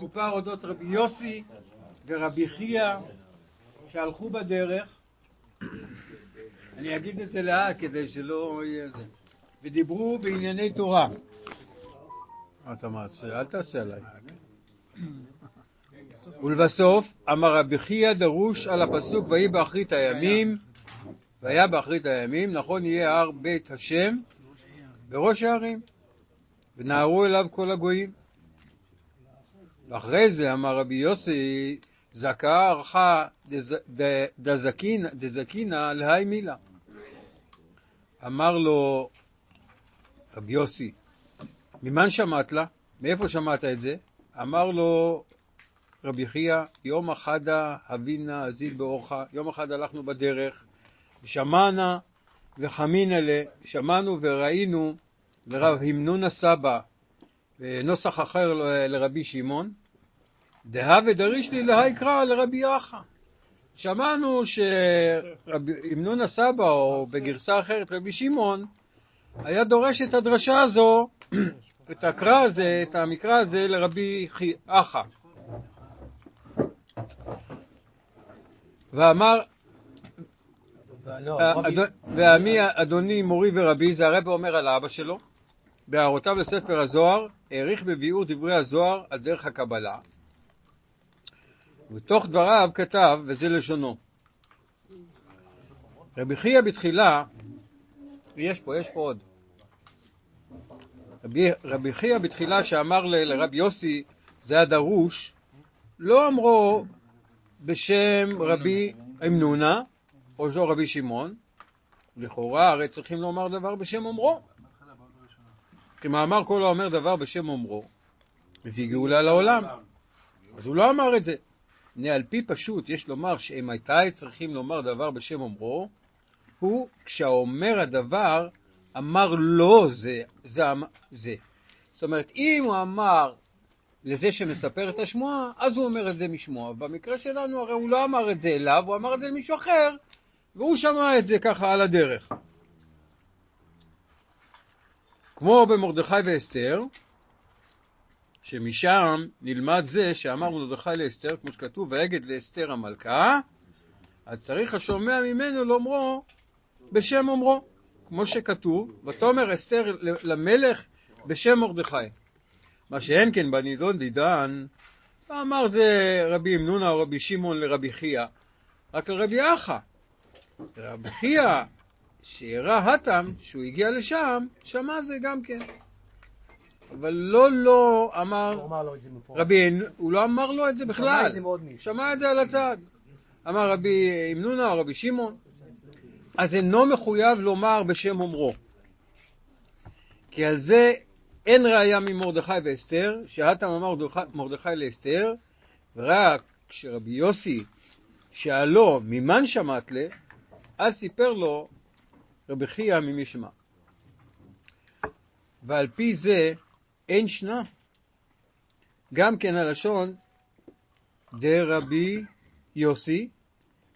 סופר אודות רבי יוסי ורבי חייא שהלכו בדרך, אני אגיד את זה לאט כדי שלא יהיה זה, ודיברו בענייני תורה. אתה מרצה? אל תעשה עליי. ולבסוף אמר רבי חייא דרוש על הפסוק ויהי באחרית הימים והיה באחרית הימים נכון יהיה הר בית השם בראש הערים ונהרו אליו כל הגויים ואחרי זה אמר רבי יוסי, זכה ערכה דזקינא להי מילה. אמר לו רבי יוסי, ממן שמעת לה? מאיפה שמעת את זה? אמר לו רבי חייא, יום אחדה הבינה זיל באורך, יום אחד הלכנו בדרך, ושמענה וחמינא לה, שמענו וראינו לרב המנון הסבא נוסח אחר לרבי שמעון, דהווה דריש לי להיקרא לרבי יחא. שמענו שהמנון הסבא, או בגרסה אחרת רבי שמעון, היה דורש את הדרשה הזו, את הקרא הזה, את המקרא הזה לרבי אחא. ואמר, ועמי אדוני מורי ורבי, זה הרב אומר על האבא שלו, בהערותיו לספר הזוהר, העריך בביאור דברי הזוהר על דרך הקבלה. ובתוך דבריו כתב, וזה לשונו. רבי חייא בתחילה, יש פה, יש פה עוד. רבי, רבי חייא בתחילה שאמר ל, לרבי יוסי, זה הדרוש, לא אמרו בשם רבי אמנונה, או זו רבי שמעון, לכאורה הרי צריכים לומר דבר בשם אומרו. כמאמר כל האומר דבר בשם אומרו, מביא גאולה לעולם. אז הוא לא אמר את זה. הנה על פי פשוט יש לומר שאימתי צריכים לומר דבר בשם אומרו, הוא כשהאומר הדבר אמר לא זה, זה, זה. זאת אומרת, אם הוא אמר לזה שמספר את השמועה, אז הוא אומר את זה משמוע. במקרה שלנו הרי הוא לא אמר את זה אליו, הוא אמר את זה למישהו אחר, והוא שמע את זה ככה על הדרך. כמו במרדכי ואסתר, שמשם נלמד זה שאמר מרדכי לאסתר, כמו שכתוב, ויגד לאסתר המלכה, אז צריך השומע ממנו לומרו בשם אומרו, כמו שכתוב, ותאמר אסתר למלך בשם מרדכי. מה שאין כן בנידון דידן, אמר זה רבי אמנונה או רבי שמעון לרבי חייא, רק לרבי אחא. רבי חייא שירא התם, שהוא הגיע לשם, שמע זה גם כן. אבל לא לא אמר, רבי, הוא לא אמר לו את זה בכלל, שמע את זה על הצד. אמר רבי אמנונה או רבי שמעון, אז אינו מחויב לומר בשם אומרו. כי על זה אין ראיה ממרדכי ואסתר, שהתם אמר מרדכי לאסתר, ורק כשרבי יוסי שאלו ממן שמעת לה, אז סיפר לו רבי חייא ממשמע. ועל פי זה אין שנה. גם כן הלשון דרבי יוסי,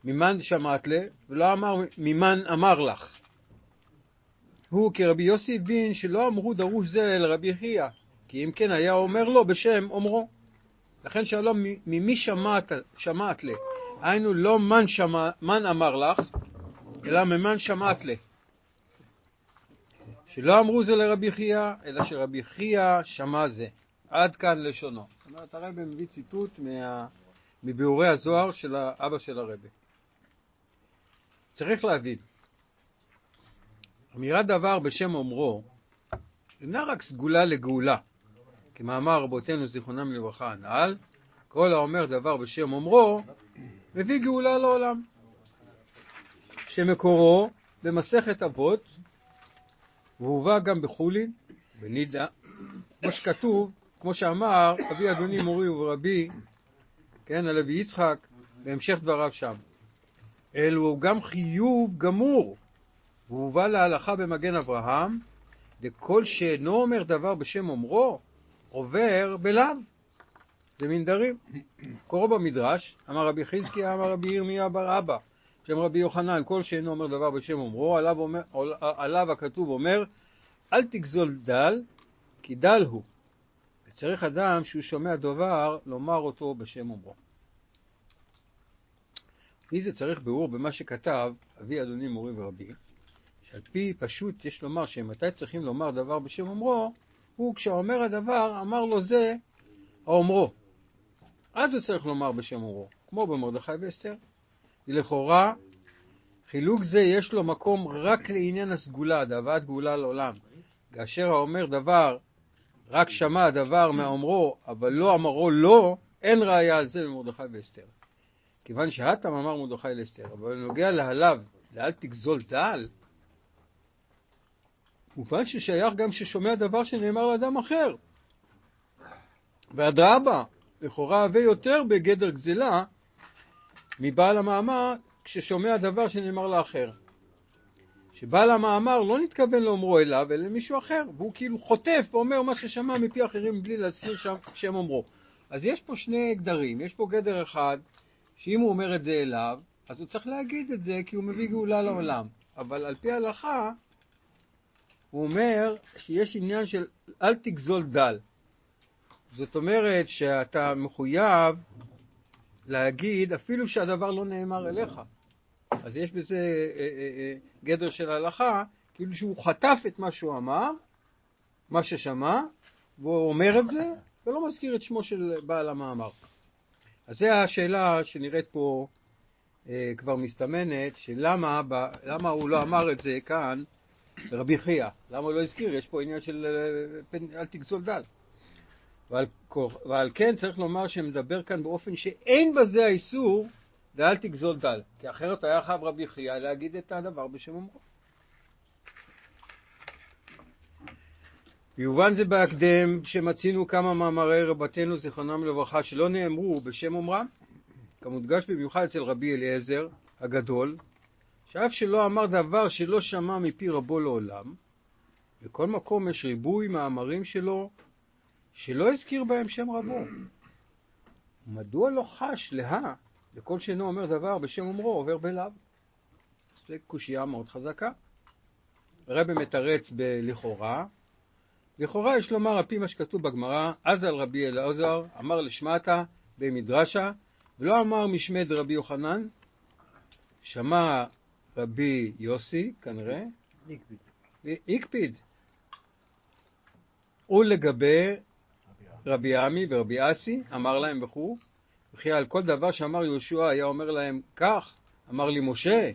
ממן שמעת לה, ולא אמר ממן אמר לך. הוא כרבי יוסי הבין שלא אמרו דרוש זה אל רבי חייא, כי אם כן היה אומר לו בשם אומרו. לכן שאלו ממי שמעת, שמעת לה, היינו לא מן, שמע, מן אמר לך, אלא ממן שמעת לה. שלא אמרו זה לרבי חייא, אלא שרבי חייא שמע זה. עד כאן לשונו. זאת אומרת, הרבי מביא ציטוט מה... מביאורי הזוהר של האבא של הרבי. צריך להבין, אמירת דבר בשם אומרו אינה רק סגולה לגאולה, כמאמר רבותינו זיכרונם לברכה הנ"ל, כל האומר דבר בשם אומרו מביא גאולה לעולם, שמקורו במסכת אבות והובא גם בחולין, בנידה, כמו שכתוב, כמו שאמר אבי אדוני מורי ורבי, כן, על אבי יצחק, בהמשך דבריו שם. אלו גם חיוב גמור, והובא להלכה במגן אברהם, וכל שאינו אומר דבר בשם אומרו, עובר בלאו. זה מנדרים. קוראו במדרש, אמר רבי חזקי, אמר רבי ירמיה בר אבא, שם רבי יוחנן, כל שאינו אומר דבר בשם אומרו, עליו, אומר, עליו הכתוב אומר, אל תגזול דל, כי דל הוא. צריך אדם שהוא שומע דבר לומר אותו בשם אומרו. מי זה צריך ביאור במה שכתב אבי אדוני מורי ורבי, שעל פי פשוט יש לומר שמתי צריכים לומר דבר בשם אומרו, הוא כשאומר הדבר אמר לו זה האומרו. אז הוא צריך לומר בשם אומרו, כמו במרדכי ואסתר. לכאורה, חילוק זה יש לו מקום רק לעניין הסגולה, דאבת גאולה לעולם. כאשר האומר דבר, רק שמע דבר מאומרו, אבל לא אמרו לא, אין ראיה על זה במרדכי ואסתר. כיוון שהתם אמר מרדכי לאסתר, אבל בנוגע להלאו, לאל תגזול דל, מובן ששייך גם ששומע דבר שנאמר לאדם אחר. ואדרבה, לכאורה הווה יותר בגדר גזלה מבעל המאמר כששומע דבר שנאמר לאחר. שבעל המאמר לא נתכוון לאומרו אליו, אלא למישהו אחר, והוא כאילו חוטף ואומר מה ששמע מפי אחרים בלי להזכיר שם, שם אומרו. אז יש פה שני גדרים, יש פה גדר אחד, שאם הוא אומר את זה אליו, אז הוא צריך להגיד את זה כי הוא מביא גאולה לעולם. אבל על פי ההלכה, הוא אומר שיש עניין של אל תגזול דל. זאת אומרת שאתה מחויב להגיד אפילו שהדבר לא נאמר אליך. אז יש בזה אה, אה, אה, גדר של הלכה, כאילו שהוא חטף את מה שהוא אמר, מה ששמע, והוא אומר את זה, ולא מזכיר את שמו של בעל המאמר. אז זו השאלה שנראית פה כבר מסתמנת, שלמה למה הוא לא אמר את זה כאן רבי חייא, למה הוא לא הזכיר? יש פה עניין של אל תגזול דל. ועל, ועל כן צריך לומר שמדבר כאן באופן שאין בזה האיסור ואל תגזול דל, כי אחרת היה חייב רבי חייא להגיד את הדבר בשם אומרו. ויובן זה בהקדם שמצינו כמה מאמרי רבתנו זיכרונם לברכה שלא נאמרו בשם אומרם, כמודגש במיוחד אצל רבי אליעזר הגדול, שאף שלא אמר דבר שלא שמע מפי רבו לעולם, בכל מקום יש ריבוי מאמרים שלו שלא הזכיר בהם שם רבו. מדוע לא חש לה וכל שאינו אומר דבר בשם אומרו עובר בלאו? זו קושייה מאוד חזקה. הרבי מתרץ בלכאורה. לכאורה יש לומר על פי מה שכתוב בגמרא, אז על רבי אלעזר, אמר לשמעתה במדרשה, ולא אמר משמד רבי יוחנן, שמע רבי יוסי, כנראה, הקפיד. ולגבי רבי עמי ורבי אסי, אמר להם וכו', וכי על כל דבר שאמר יהושע היה אומר להם כך, אמר לי משה,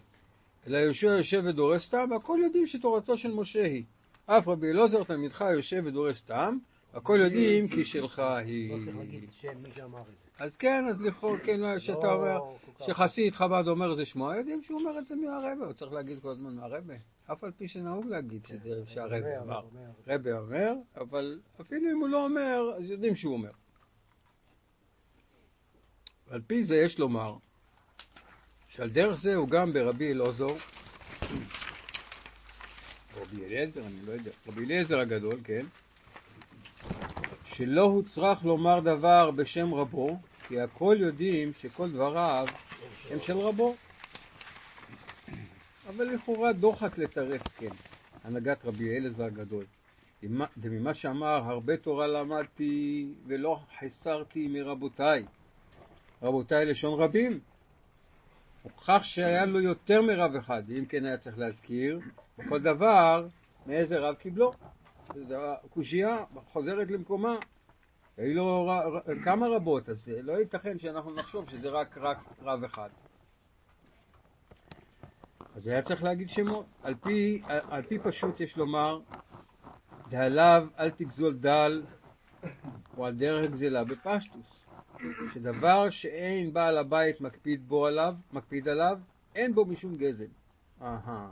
אלא יהושע יושב ודורס תם, והכל יודעים שתורתו של משה היא. אף רבי אלעזר תלמידך יושב ודורס תם, הכל יודעים כי שלך היא. לא צריך להגיד שם מי שאמר את זה. אז כן, אז לכאורה, כן, לא, שאתה אומר, שחסיד חב"ד אומר זה שמו, יודעים שהוא אומר את זה מהרבה, הוא צריך להגיד כל הזמן מהרבה. אף על פי שנהוג להגיד שזה שהרבה אמר. רבה אומר, אבל אפילו אם הוא לא אומר, אז יודעים שהוא אומר. ועל פי זה יש לומר שעל דרך זה הוא גם ברבי אלעזור, רבי אליעזר, אני לא יודע, רבי אליעזר הגדול, כן, שלא הוצרך לומר דבר בשם רבו, כי הכל יודעים שכל דבריו הם של רבו. אבל לכאורה דוחק לתרץ כן, הנהגת רבי אליעזר הגדול. וממה שאמר, הרבה תורה למדתי ולא חסרתי מרבותיי. רבותיי לשון רבים. הוכח שהיה לו יותר מרב אחד, אם כן היה צריך להזכיר, בכל דבר מאיזה רב קיבלו. קושייה חוזרת למקומה. היו לו כמה רבות, אז לא ייתכן שאנחנו נחשוב שזה רק, רק רב אחד. אז היה צריך להגיד שמות. על פי, על פי פשוט יש לומר, דעליו אל תגזול דל, או על דרך גזלה בפשטוס. שדבר שאין בעל הבית מקפיד בו עליו, מקפיד עליו, אין בו משום גזל. אהה.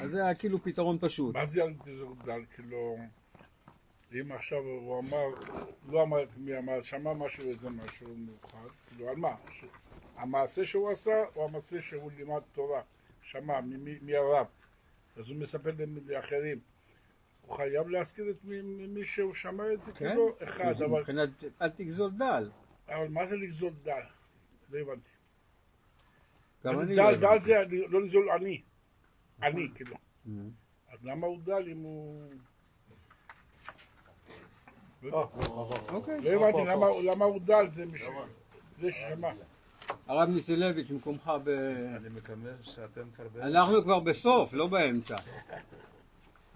אז זה היה כאילו פתרון פשוט. מה זה אל תגזול דל? כאילו, אם עכשיו הוא אמר, לא אמר את מי אמר, שמע משהו, איזה משהו מיוחד, כאילו על מה? המעשה שהוא עשה או המעשה שהוא לימד תורה, שמע מהרב, אז הוא מספר לאחרים. הוא חייב להזכיר את מי שהוא שמע את זה, כן? כאילו אחד, אבל... מבחינת אל תגזול דל. אבל מה זה לגזול דל? לא הבנתי. גם אני דל, לא דל הבנתי. זה לא לגזול עני. עני, כאילו. Mhm. אז למה הוא דל אם הוא... אוקיי. לא הבנתי למה- למה הוא דל, זה מש- זה ששמע. הרב ניסילביץ', במקומך ב... אני מקווה שאתם כבר... ב- אנחנו כבר בסוף, לא באמצע.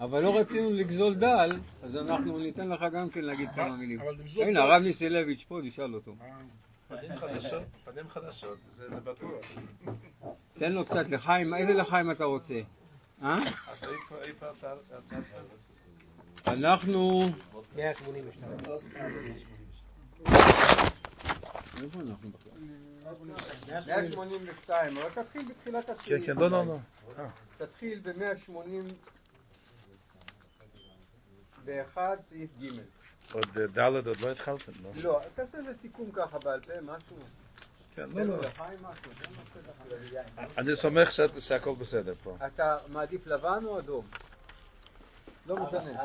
אבל לא רצינו לגזול דל, אז אנחנו ניתן לך גם כן להגיד כמה מילים. הנה, הרב ניסילביץ' פה, תשאל אותו. אה, פנים חדשות, פנים חדשות, זה זה בטוח. תן לו קצת לחיים, איזה לחיים אתה רוצה? אה? אנחנו... 182. איפה אנחנו בכלל? 182, אבל תתחיל בתחילת כן, הסעיף. כן, לא, לא, לא. תתחיל ב-181 סעיף ג'. עוד אה, ד' עוד לא התחלתם, לא? לא, תעשה איזה סיכום ככה בעל פה, משהו. כן, לא, לא. אני סומך שהכל בסדר פה. אתה מעדיף לבן או אדום? לא משנה.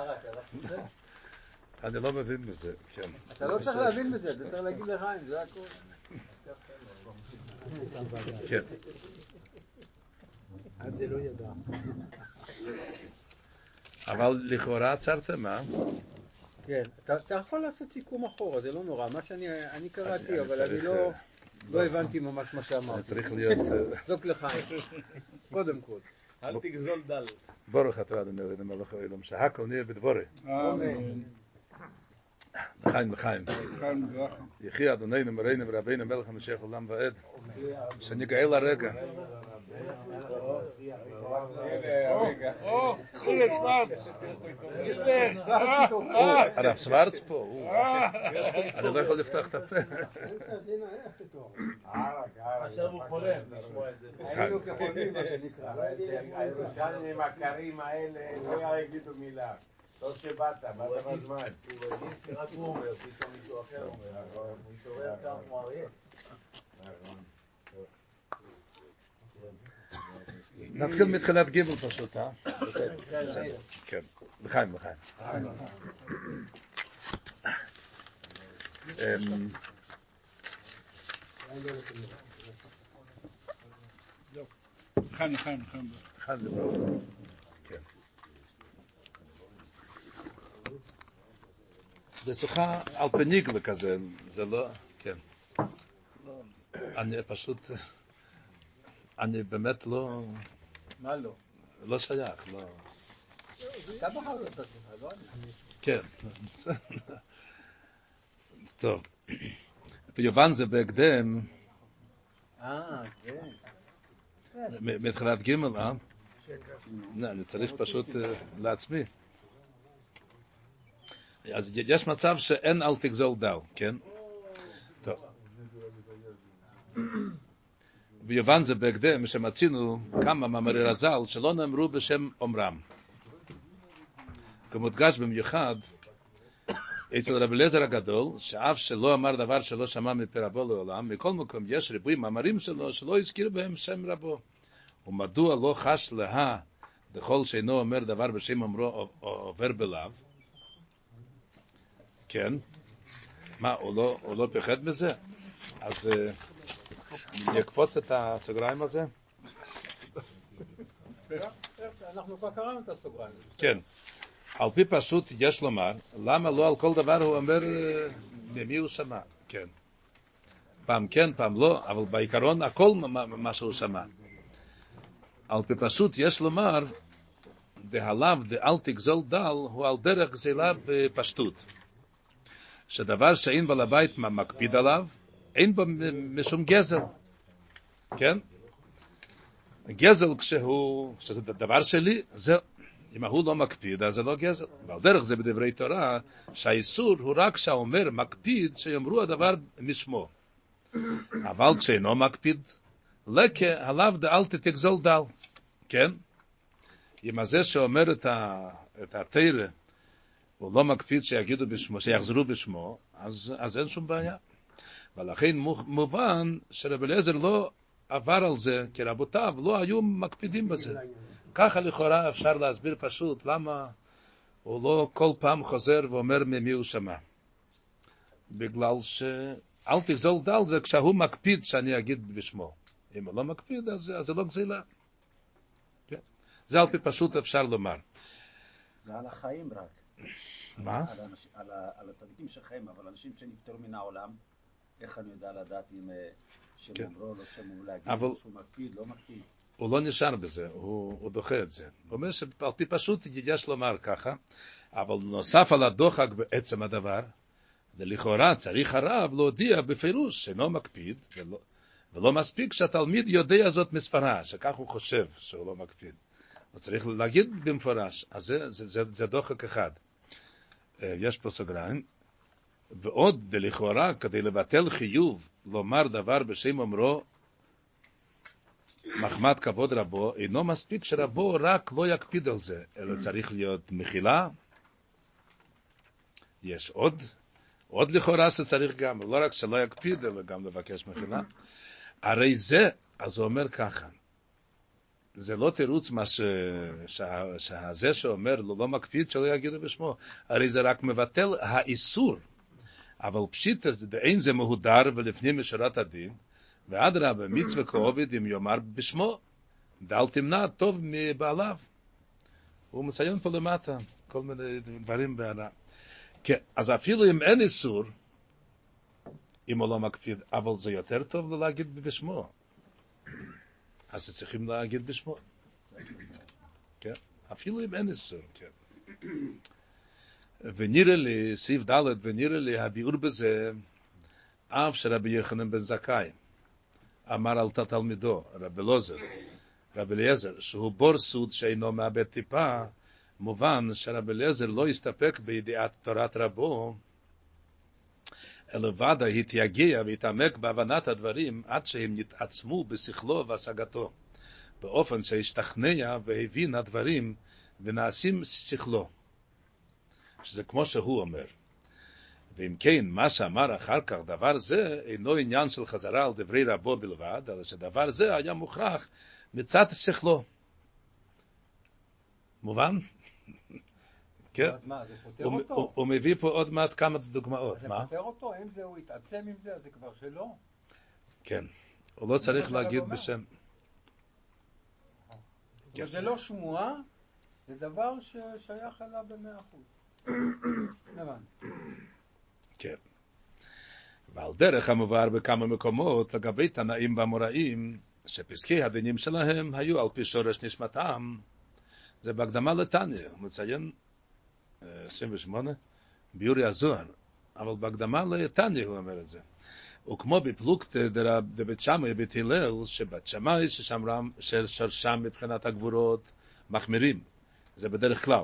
אני לא מבין בזה, כן. אתה לא צריך להבין בזה, אתה צריך להגיד לחיים, זה הכול. כן. עד זה לא ידע. אבל לכאורה עצרתם, אה? כן, אתה יכול לעשות סיכום אחורה, זה לא נורא. מה שאני אני קראתי, אבל אני לא אה, לא הבנתי ממש מה שאמרתי. צריך להיות... אה, זוק לחיים, קודם כל. אל תגזול דל. ברוך אתה אדוני אלוהינו מלך העולם, שהכל נהיה בדבורי. אמן. לחיים לחיים. יחי אדוננו מרנו ורבינו מלך המשיח עולם ועד. שנגאל הרגע. הרב שוורץ פה. אני לא יכול לפתוח את הפה. עכשיו הוא חולם לשמוע את זה. היינו כחולמים, מה שנקרא. הירושלמים הקרים האלה לא יגידו מילה. טוב שבאת, באת בזמן. הוא הרגיש שרק הוא אומר, פתאום מישהו אחר אומר. הוא התעורר כך כמו אריה. נתחיל מתחילת ג' פשוט, אה? כן, לחיים, לחיים. חיים, חיים, חיים. אחד לברכה. כן. זה שיחה על פניגלה כזה, זה לא, כן. אני פשוט, אני באמת לא, מה לא? לא שייך, לא. אתה בחרת את עצמך, לא אני. כן. טוב. ביוון זה בהקדם, אה, כן. מתחילת ג' אה? אני צריך פשוט אה, לעצמי. אז יש מצב שאין אל תגזול דל, כן? טוב. ביוון זה בהקדם שמצינו כמה מאמרי רז"ל שלא נאמרו בשם אומרם. כמודגש במיוחד אצל רבי אליעזר הגדול, שאף שלא אמר דבר שלא שמע מפי רבו לעולם, מכל מקום יש ריבוי מאמרים שלו שלא הזכיר בהם שם רבו. ומדוע לא חש לה דכל שאינו אומר דבר בשם אומרו או- או- עובר בלאו? כן. מה, הוא לא, הוא לא פחד מזה? אז אה, אני אקפוץ את הסוגריים הזה? אנחנו כבר קראנו את הסוגריים. כן. על פי פשוט יש לומר, למה לא על כל דבר הוא אומר אה, ממי הוא שמע? כן. פעם כן, פעם לא, אבל בעיקרון הכל מה, מה שהוא שמע. על פי פשוט יש לומר, דהלאו דאל תגזול דל הוא על דרך גזילה בפשטות. שדבר שאין בעל הבית מקפיד עליו, אין בו משום גזל. כן? גזל כשהוא, כשזה דבר שלי, זה אם ההוא לא מקפיד, אז זה לא גזל. ועל דרך זה בדברי תורה, שהאיסור הוא רק שהאומר מקפיד שיאמרו הדבר משמו. אבל כשאינו מקפיד, לקה עליו דאל תתגזול דל. כן? אם הזה שאומר את התרא, הוא לא מקפיד שיגידו בשמו, שיחזרו בשמו, אז, אז אין שום בעיה. ולכן מו- מובן שרב אליעזר לא עבר על זה, כי רבותיו לא היו מקפידים בזה. ככה לכאורה אפשר להסביר פשוט למה הוא לא כל פעם חוזר ואומר ממי הוא שמע. בגלל שאל תגזול דל זה כשהוא מקפיד שאני אגיד בשמו. אם הוא לא מקפיד, אז, אז זה לא גזילה. כן? זה על פי פשוט אפשר לומר. זה על החיים רק. מה? על, הצדיקים שלכם, אבל אנשים שנפטרו מן העולם, איך אני יודע לדעת אם אה, שם כן. אומרו, לא שם אומרו, להגיד אבל- שהוא מקפיד, לא מקפיד. הוא לא נשאר בזה, הוא, הוא דוחה את זה. הוא אומר שעל פי פשוט יש לומר ככה, אבל נוסף על הדוחק בעצם הדבר, ולכאורה צריך הרב להודיע בפירוש שאינו מקפיד, ולא, ולא מספיק שהתלמיד יודע זאת מספרה, שכך הוא חושב שהוא לא מקפיד. הוא צריך להגיד במפורש, אז זה, זה, זה, זה דוחק אחד. אה, יש פה סוגריים. ועוד בלכאורה, כדי לבטל חיוב לומר דבר בשם אומרו, מחמת כבוד רבו, אינו מספיק שרבו רק לא יקפיד על זה, אלא צריך להיות מחילה. יש עוד, עוד לכאורה שצריך גם, לא רק שלא יקפיד, אלא גם לבקש מחילה. הרי זה, אז הוא אומר ככה, זה לא תירוץ מה ש... שה... שהזה שאומר לא, לא מקפיד שלא יגידו בשמו, הרי זה רק מבטל האיסור. אבל פשיט אין זה מהודר ולפנים משורת הדין, ואדרבה, מצווה כעובד אם יאמר בשמו, ואל תמנע טוב מבעליו. הוא מציין פה למטה כל מיני דברים בהערה. כן, אז אפילו אם אין איסור, אם הוא לא מקפיד, אבל זה יותר טוב לא להגיד בשמו. אז צריכים להגיד בשמו. כן, אפילו אם אין איסור, כן. ונראה לי, סעיף ד', ונראה לי הביאור בזה, אף שרבי יוחנן בן זכאי אמר על תלמידו, רבי לוזר, רבי אליעזר, שהוא בור סוד שאינו מאבד טיפה, מובן שרבי אליעזר לא הסתפק בידיעת תורת רבו, אלא ודאי התייגע והתעמק בהבנת הדברים עד שהם נתעצמו בשכלו והשגתו, באופן שהשתכנע והבין הדברים ונעשים שכלו. שזה כמו שהוא אומר. ואם כן, מה שאמר אחר כך, דבר זה אינו עניין של חזרה על דברי רבו בלבד, אלא שדבר זה היה מוכרח מצד שכלו. מובן? כן. אז מה, זה פותר הוא, אותו? הוא, הוא מביא פה עוד מעט כמה דוגמאות, זה מה? פותר אותו? אם זה הוא יתעצם עם זה, אז זה כבר שלו. כן. הוא לא צריך להגיד. בשם. כן. זה לא שמועה, זה דבר ששייך אליו במאה אחוז. כן. ועל דרך המובהר בכמה מקומות לגבי תנאים ואמוראים, שפסקי הדינים שלהם היו על פי שורש נשמתם, זה בהקדמה לתניא, הוא מציין 28, ביורי הזוהר, אבל בהקדמה לתניא הוא אומר את זה. וכמו בפלוגתא דרב- דבית שמאי בית הלל, שבת שמאי ששרשם מבחינת הגבורות מחמירים, זה בדרך כלל.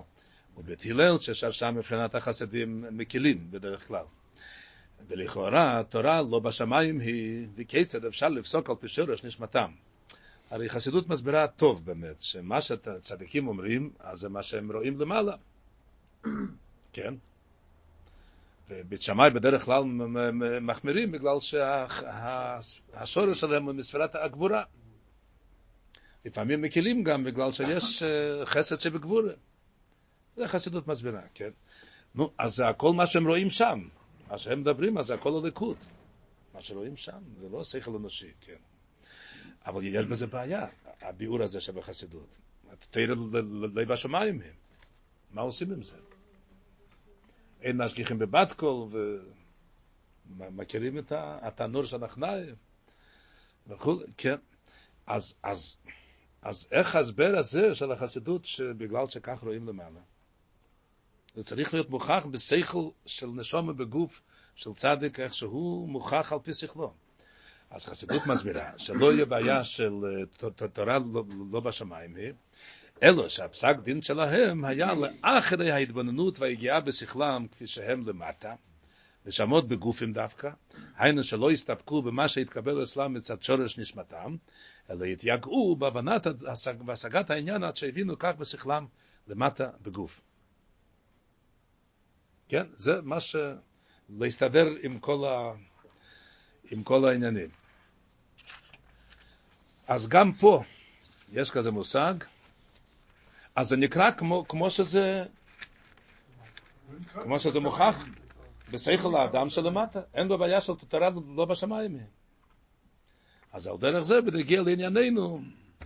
ובית הלל ששרשם מבחינת החסדים מקילים בדרך כלל. ולכאורה התורה לא בשמיים היא, וכיצד אפשר לפסוק על פי שורש נשמתם. הרי חסידות מסבירה טוב באמת, שמה שצדיקים אומרים, אז זה מה שהם רואים למעלה. כן? ובית שמאי בדרך כלל מחמירים בגלל שהשורש שלהם הוא מספירת הגבורה. לפעמים מקילים גם בגלל שיש אה, חסד שבגבורה. זה חסידות מסבירה, כן? נו, אז זה הכל מה שהם רואים שם. מה שהם מדברים, אז זה הכל הליכוד. מה שרואים שם, זה לא שכל אנושי, כן? אבל יש בזה בעיה, הביאור הזה שבחסידות. תראה לב השמיים הם. מה עושים עם זה? אין משגיחים בבת קול, ומכירים את התנור של הנחניים, וכו', כן. אז, אז, אז איך ההסבר הזה של החסידות שבגלל שכך רואים למעלה? זה צריך להיות מוכח בשכל של נשומה בגוף של צדיק, איך שהוא מוכח על פי שכלו. אז חסידות מסבירה שלא יהיה בעיה של תורה לא בשמיים היא, אלא שהפסק דין שלהם היה לאחרי ההתבוננות והיגיעה בשכלם כפי שהם למטה, נשמות בגופים דווקא, היינו שלא הסתפקו במה שהתקבל אצלם מצד שורש נשמתם, אלא התייגעו בהבנת השג- והשגת העניין עד שהבינו כך בשכלם למטה בגוף. כן, זה מה ש... להסתדר עם כל, ה... עם כל העניינים. אז גם פה יש כזה מושג, אז זה נקרא כמו, כמו שזה, כמו שזה מוכח בשכל האדם שלמטה, אין לו בעיה של תורה לא בשמיים. אז על דרך זה בנגיע לענייננו,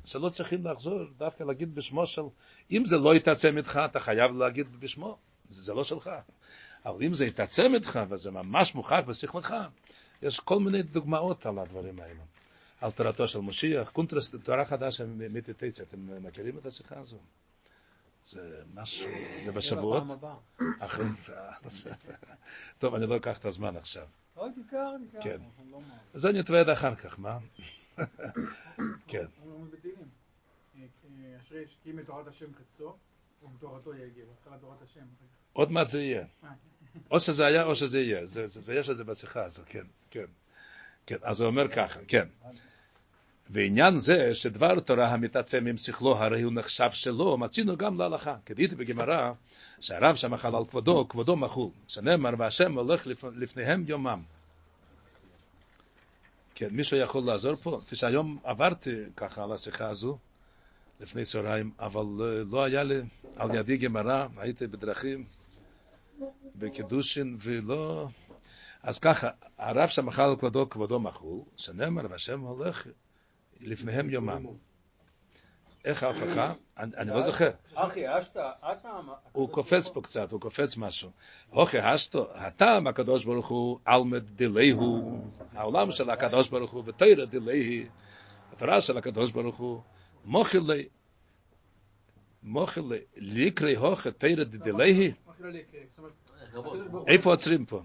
שלא צריכים לחזור דווקא להגיד בשמו של, אם זה לא יתעצם איתך, אתה חייב להגיד בשמו, זה, זה לא שלך. אבל אם זה יתעצם איתך, וזה ממש מוכח בשכלך, יש כל מיני דוגמאות על הדברים האלה. על תורתו של משיח, קונטרס, תורה חדשה מטטציה, אתם מכירים את השיחה הזו? זה משהו, זה בשבועות? אחרי, טוב, אני לא אקח את הזמן עכשיו. אוי, תיקח, תיקח. כן. לא זה נתוועד אחר כך, מה? כן. אה, אה. עוד מעט זה יהיה. או שזה היה או שזה יהיה. יש את זה בשיחה הזו, כן, כן. כן, אז הוא אומר ככה, כן. ועניין זה שדבר תורה המתעצם עם שכלו הרי הוא נחשב שלו, מצינו גם להלכה. כדאיתי בגמרא, שהרב שם מחל על כבודו, כבודו מחול. שנאמר, והשם הולך לפ... לפניהם יומם. כן, מישהו יכול לעזור פה? כשהיום עברתי ככה על השיחה הזו, לפני צהריים, אבל אה, לא היה לי על ידי גמרא, הייתי בדרכים, בקידושין, ולא... אז ככה, הרב שם מחל על כבודו, כבודו מחול, שנאמר, והשם הולך לפניהם יומם. איך ההוכחה? אני, לא זוכר. אחי, אשתא, אתה... הוא קופץ פה קצת, הוא קופץ משהו. הוכי אשתו, הטעם הקדוש ברוך הוא, עלמד דילהו, העולם של הקדוש ברוך הוא, ותרא דילהי, התורה של הקדוש ברוך הוא, מוכילי, מוכילי, ליקרי הוכי תרא דילהי, איפה עוצרים פה?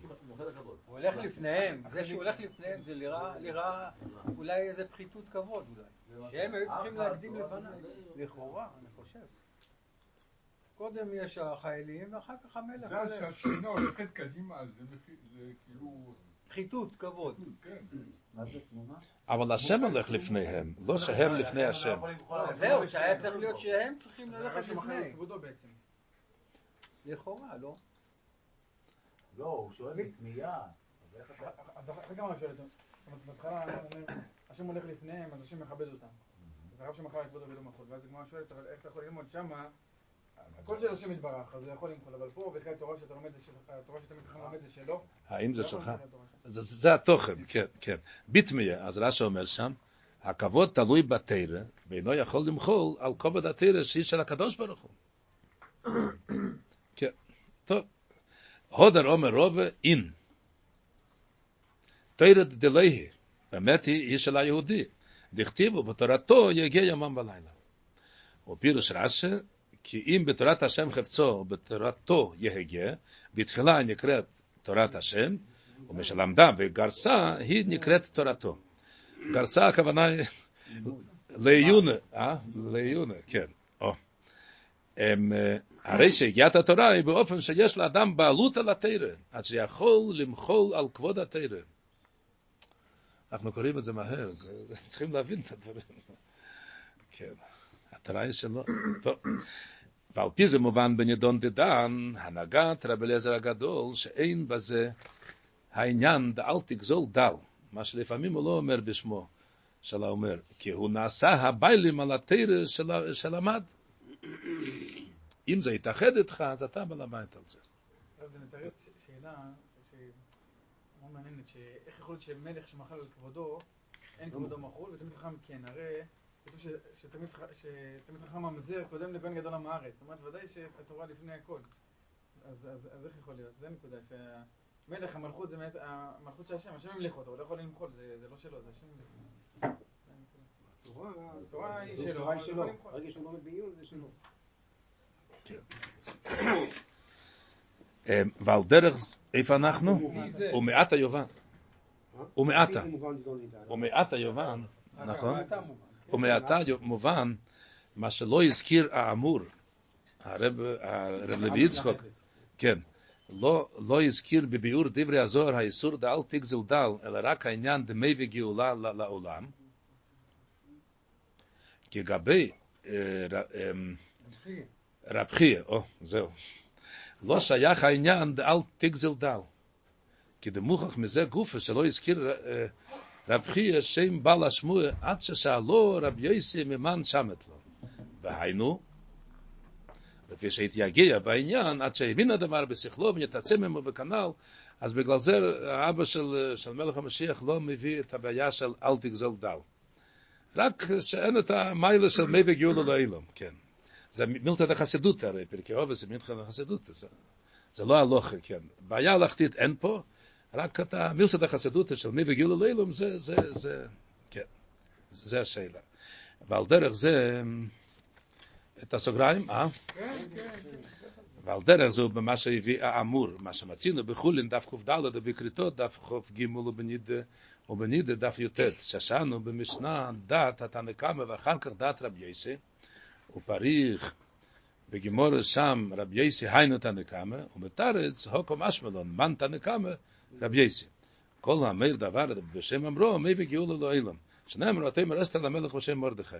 הוא הולך לפניהם, זה שהוא הולך לפניהם זה נראה, נראה אולי איזה פחיתות כבוד אולי. שהם היו צריכים להקדים לפניי. לכאורה, אני חושב. קודם יש החיילים ואחר כך המלך זה הולך. שהשכינה הולכת קדימה, זה זה כאילו... פחיתות, כבוד. כן. אבל השם הולך לפניהם, לא שהם לפני השם. זהו, שהיה צריך להיות שהם צריכים זה ללכת לפני. לכאורה, לא? לא, הוא שואל בתמיהה. אז איך אתה... אז אחרי כמה שואל אותו, זאת אומרת, בהתחלה אומר, השם הולך לפניהם, אז השם מכבד אותם. אז הרב שמחל על כבודו ולא מחול, ואז הגמרא שואלת, אבל איך אתה יכול ללמוד שמה, הכל של השם יתברך, אז הוא יכול למחול, אבל פה, בכלל התורה שאתה לומד, זה של- התורה שאתה לומד זה שלו. האם זה לא שלך? זה, זה התוכן, כן, כן. ביטמיה, אז רש"י אומר שם, הכבוד תלוי בתרא, ואינו יכול למחול על כובד התרא שהיא של הקדוש ברוך הוא. כן, טוב. הודר אומר רובה אין. תרא דלהי, באמת היא, היא של היהודי. דכתיבו בתורתו יגיע יומם ולילה. ופירוש רש"י, כי אם בתורת השם חפצו ובתורתו יהגה, בתחילה נקראת תורת השם, ומשלמדה וגרסה היא נקראת תורתו. גרסה הכוונה היא לעיונה, אה? לעיונה, כן. אה, הרי שהגיעת התורה היא באופן שיש לאדם בעלות על התרא, עד שיכול למחול על כבוד התרא. אנחנו קוראים את זה מהר, צריכים להבין את הדברים. כן, היא שלו. טוב. ועל פי זה מובן בנידון דדן, הנהגת רבי אליעזר הגדול, שאין בזה העניין דאל תגזול דל, מה שלפעמים הוא לא אומר בשמו של האומר, כי הוא נעשה הביילים על התרא של- שלמד. אם זה יתאחד איתך, אז אתה בעל הבית על זה. זה מתרץ שאלה, מאוד מעניינת, שאיך יכול להיות שמלך שמחל על כבודו, אין כבודו מחול, ותלמיד חכם כן, הרי כתוב ש- שתלמיד ח- שתלמיד חכם ממזר קודם לבן גדול עם הארץ, זאת אומרת ודאי שהתורה לפני הכל. אז אז- אז איך יכול להיות? זה הנקודה, שהמלך, המלכות זה באמת, המלכות של השם, השם המליך אותו, הוא לא יכול למחול, זה זה לא שלו, זה השם המליך. התורה היא שלו, התורה היא אבל שלו. הוא יכול למחול. ברגע שהוא לומד בעיון זה שלו. אה, ועל דרך, איפה אנחנו? ומעט היוון. ומעטה. זה מובן גדול ניתן. ומעט היוון, נכון? מובן. ומעטה מובן, מה שלא הזכיר האמור, הרב, לוי יצחוק, כן, לא, לא הזכיר בביאור דברי הזוהר האיסור דאל תגזל דל, אלא רק העניין דמי וגאולה לעולם. כי לגבי אה, אמ, רב חייא, או, זהו, לא שייך העניין דאל תגזל דל. כי דמוכח מזה גופה שלא הזכיר רב חייא שם בעל השמוע עד ששאלו רב יוסי ממן שמת לו. והיינו, לפי שהתייגע בעניין, עד שהבין הדבר בשכלו ונתעצם עמו בכנ"ל, אז בגלל זה האבא של, של מלך המשיח לא מביא את הבעיה של אל תגזול דל. רק שאין את המיילה של מי וגיולו לאילום, כן. זה מילתא דחסידות הרי, פרקי אובס זה מילתא דחסידות, זה, זה לא הלוכה, כן. בעיה הלכתית אין פה, רק את המילסד החסידות של מי בגיל אלוהים, זה, זה, זה, כן, זה השאלה. ועל דרך זה, את הסוגריים, אה? ועל דרך זו במה שהביא האמור, מה שמצינו בחולין דף קד ובקריטות דף כ"ג ובנידה ובנידה דף י"ט, ששנו במשנה דת התנקמה ואחר כך דת רבי יסי, ופריך בגימור שם רבי יסי היינו תנקמה, ובתרץ הוקו משמלון מן תנקמה רבי יסי. כל המאיר דבר בשם אמרו, מי בגאול אלו אילם. שנאמר, אתם אסתר למלך בשם מרדכי.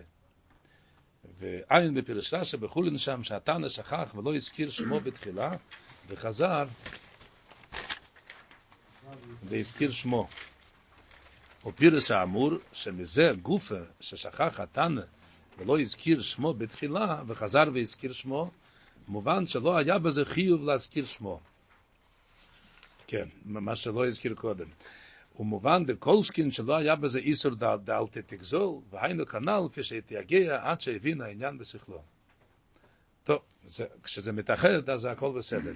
ועין בפירוש רש"י בחולין שם שהתנא שכח ולא הזכיר שמו בתחילה וחזר והזכיר שמו. ופירוש האמור שמזה גופה ששכח התנא ולא הזכיר שמו בתחילה וחזר והזכיר שמו מובן שלא היה בזה חיוב להזכיר שמו. כן, מה שלא הזכיר קודם. ומובן דקולסקין שלא היה בזה איסור דאל תתגזול, והיינו כנ"ל כפי שהתייגע עד שהבין העניין בשכלו. טוב, זה, כשזה מתאחד אז זה הכל בסדר.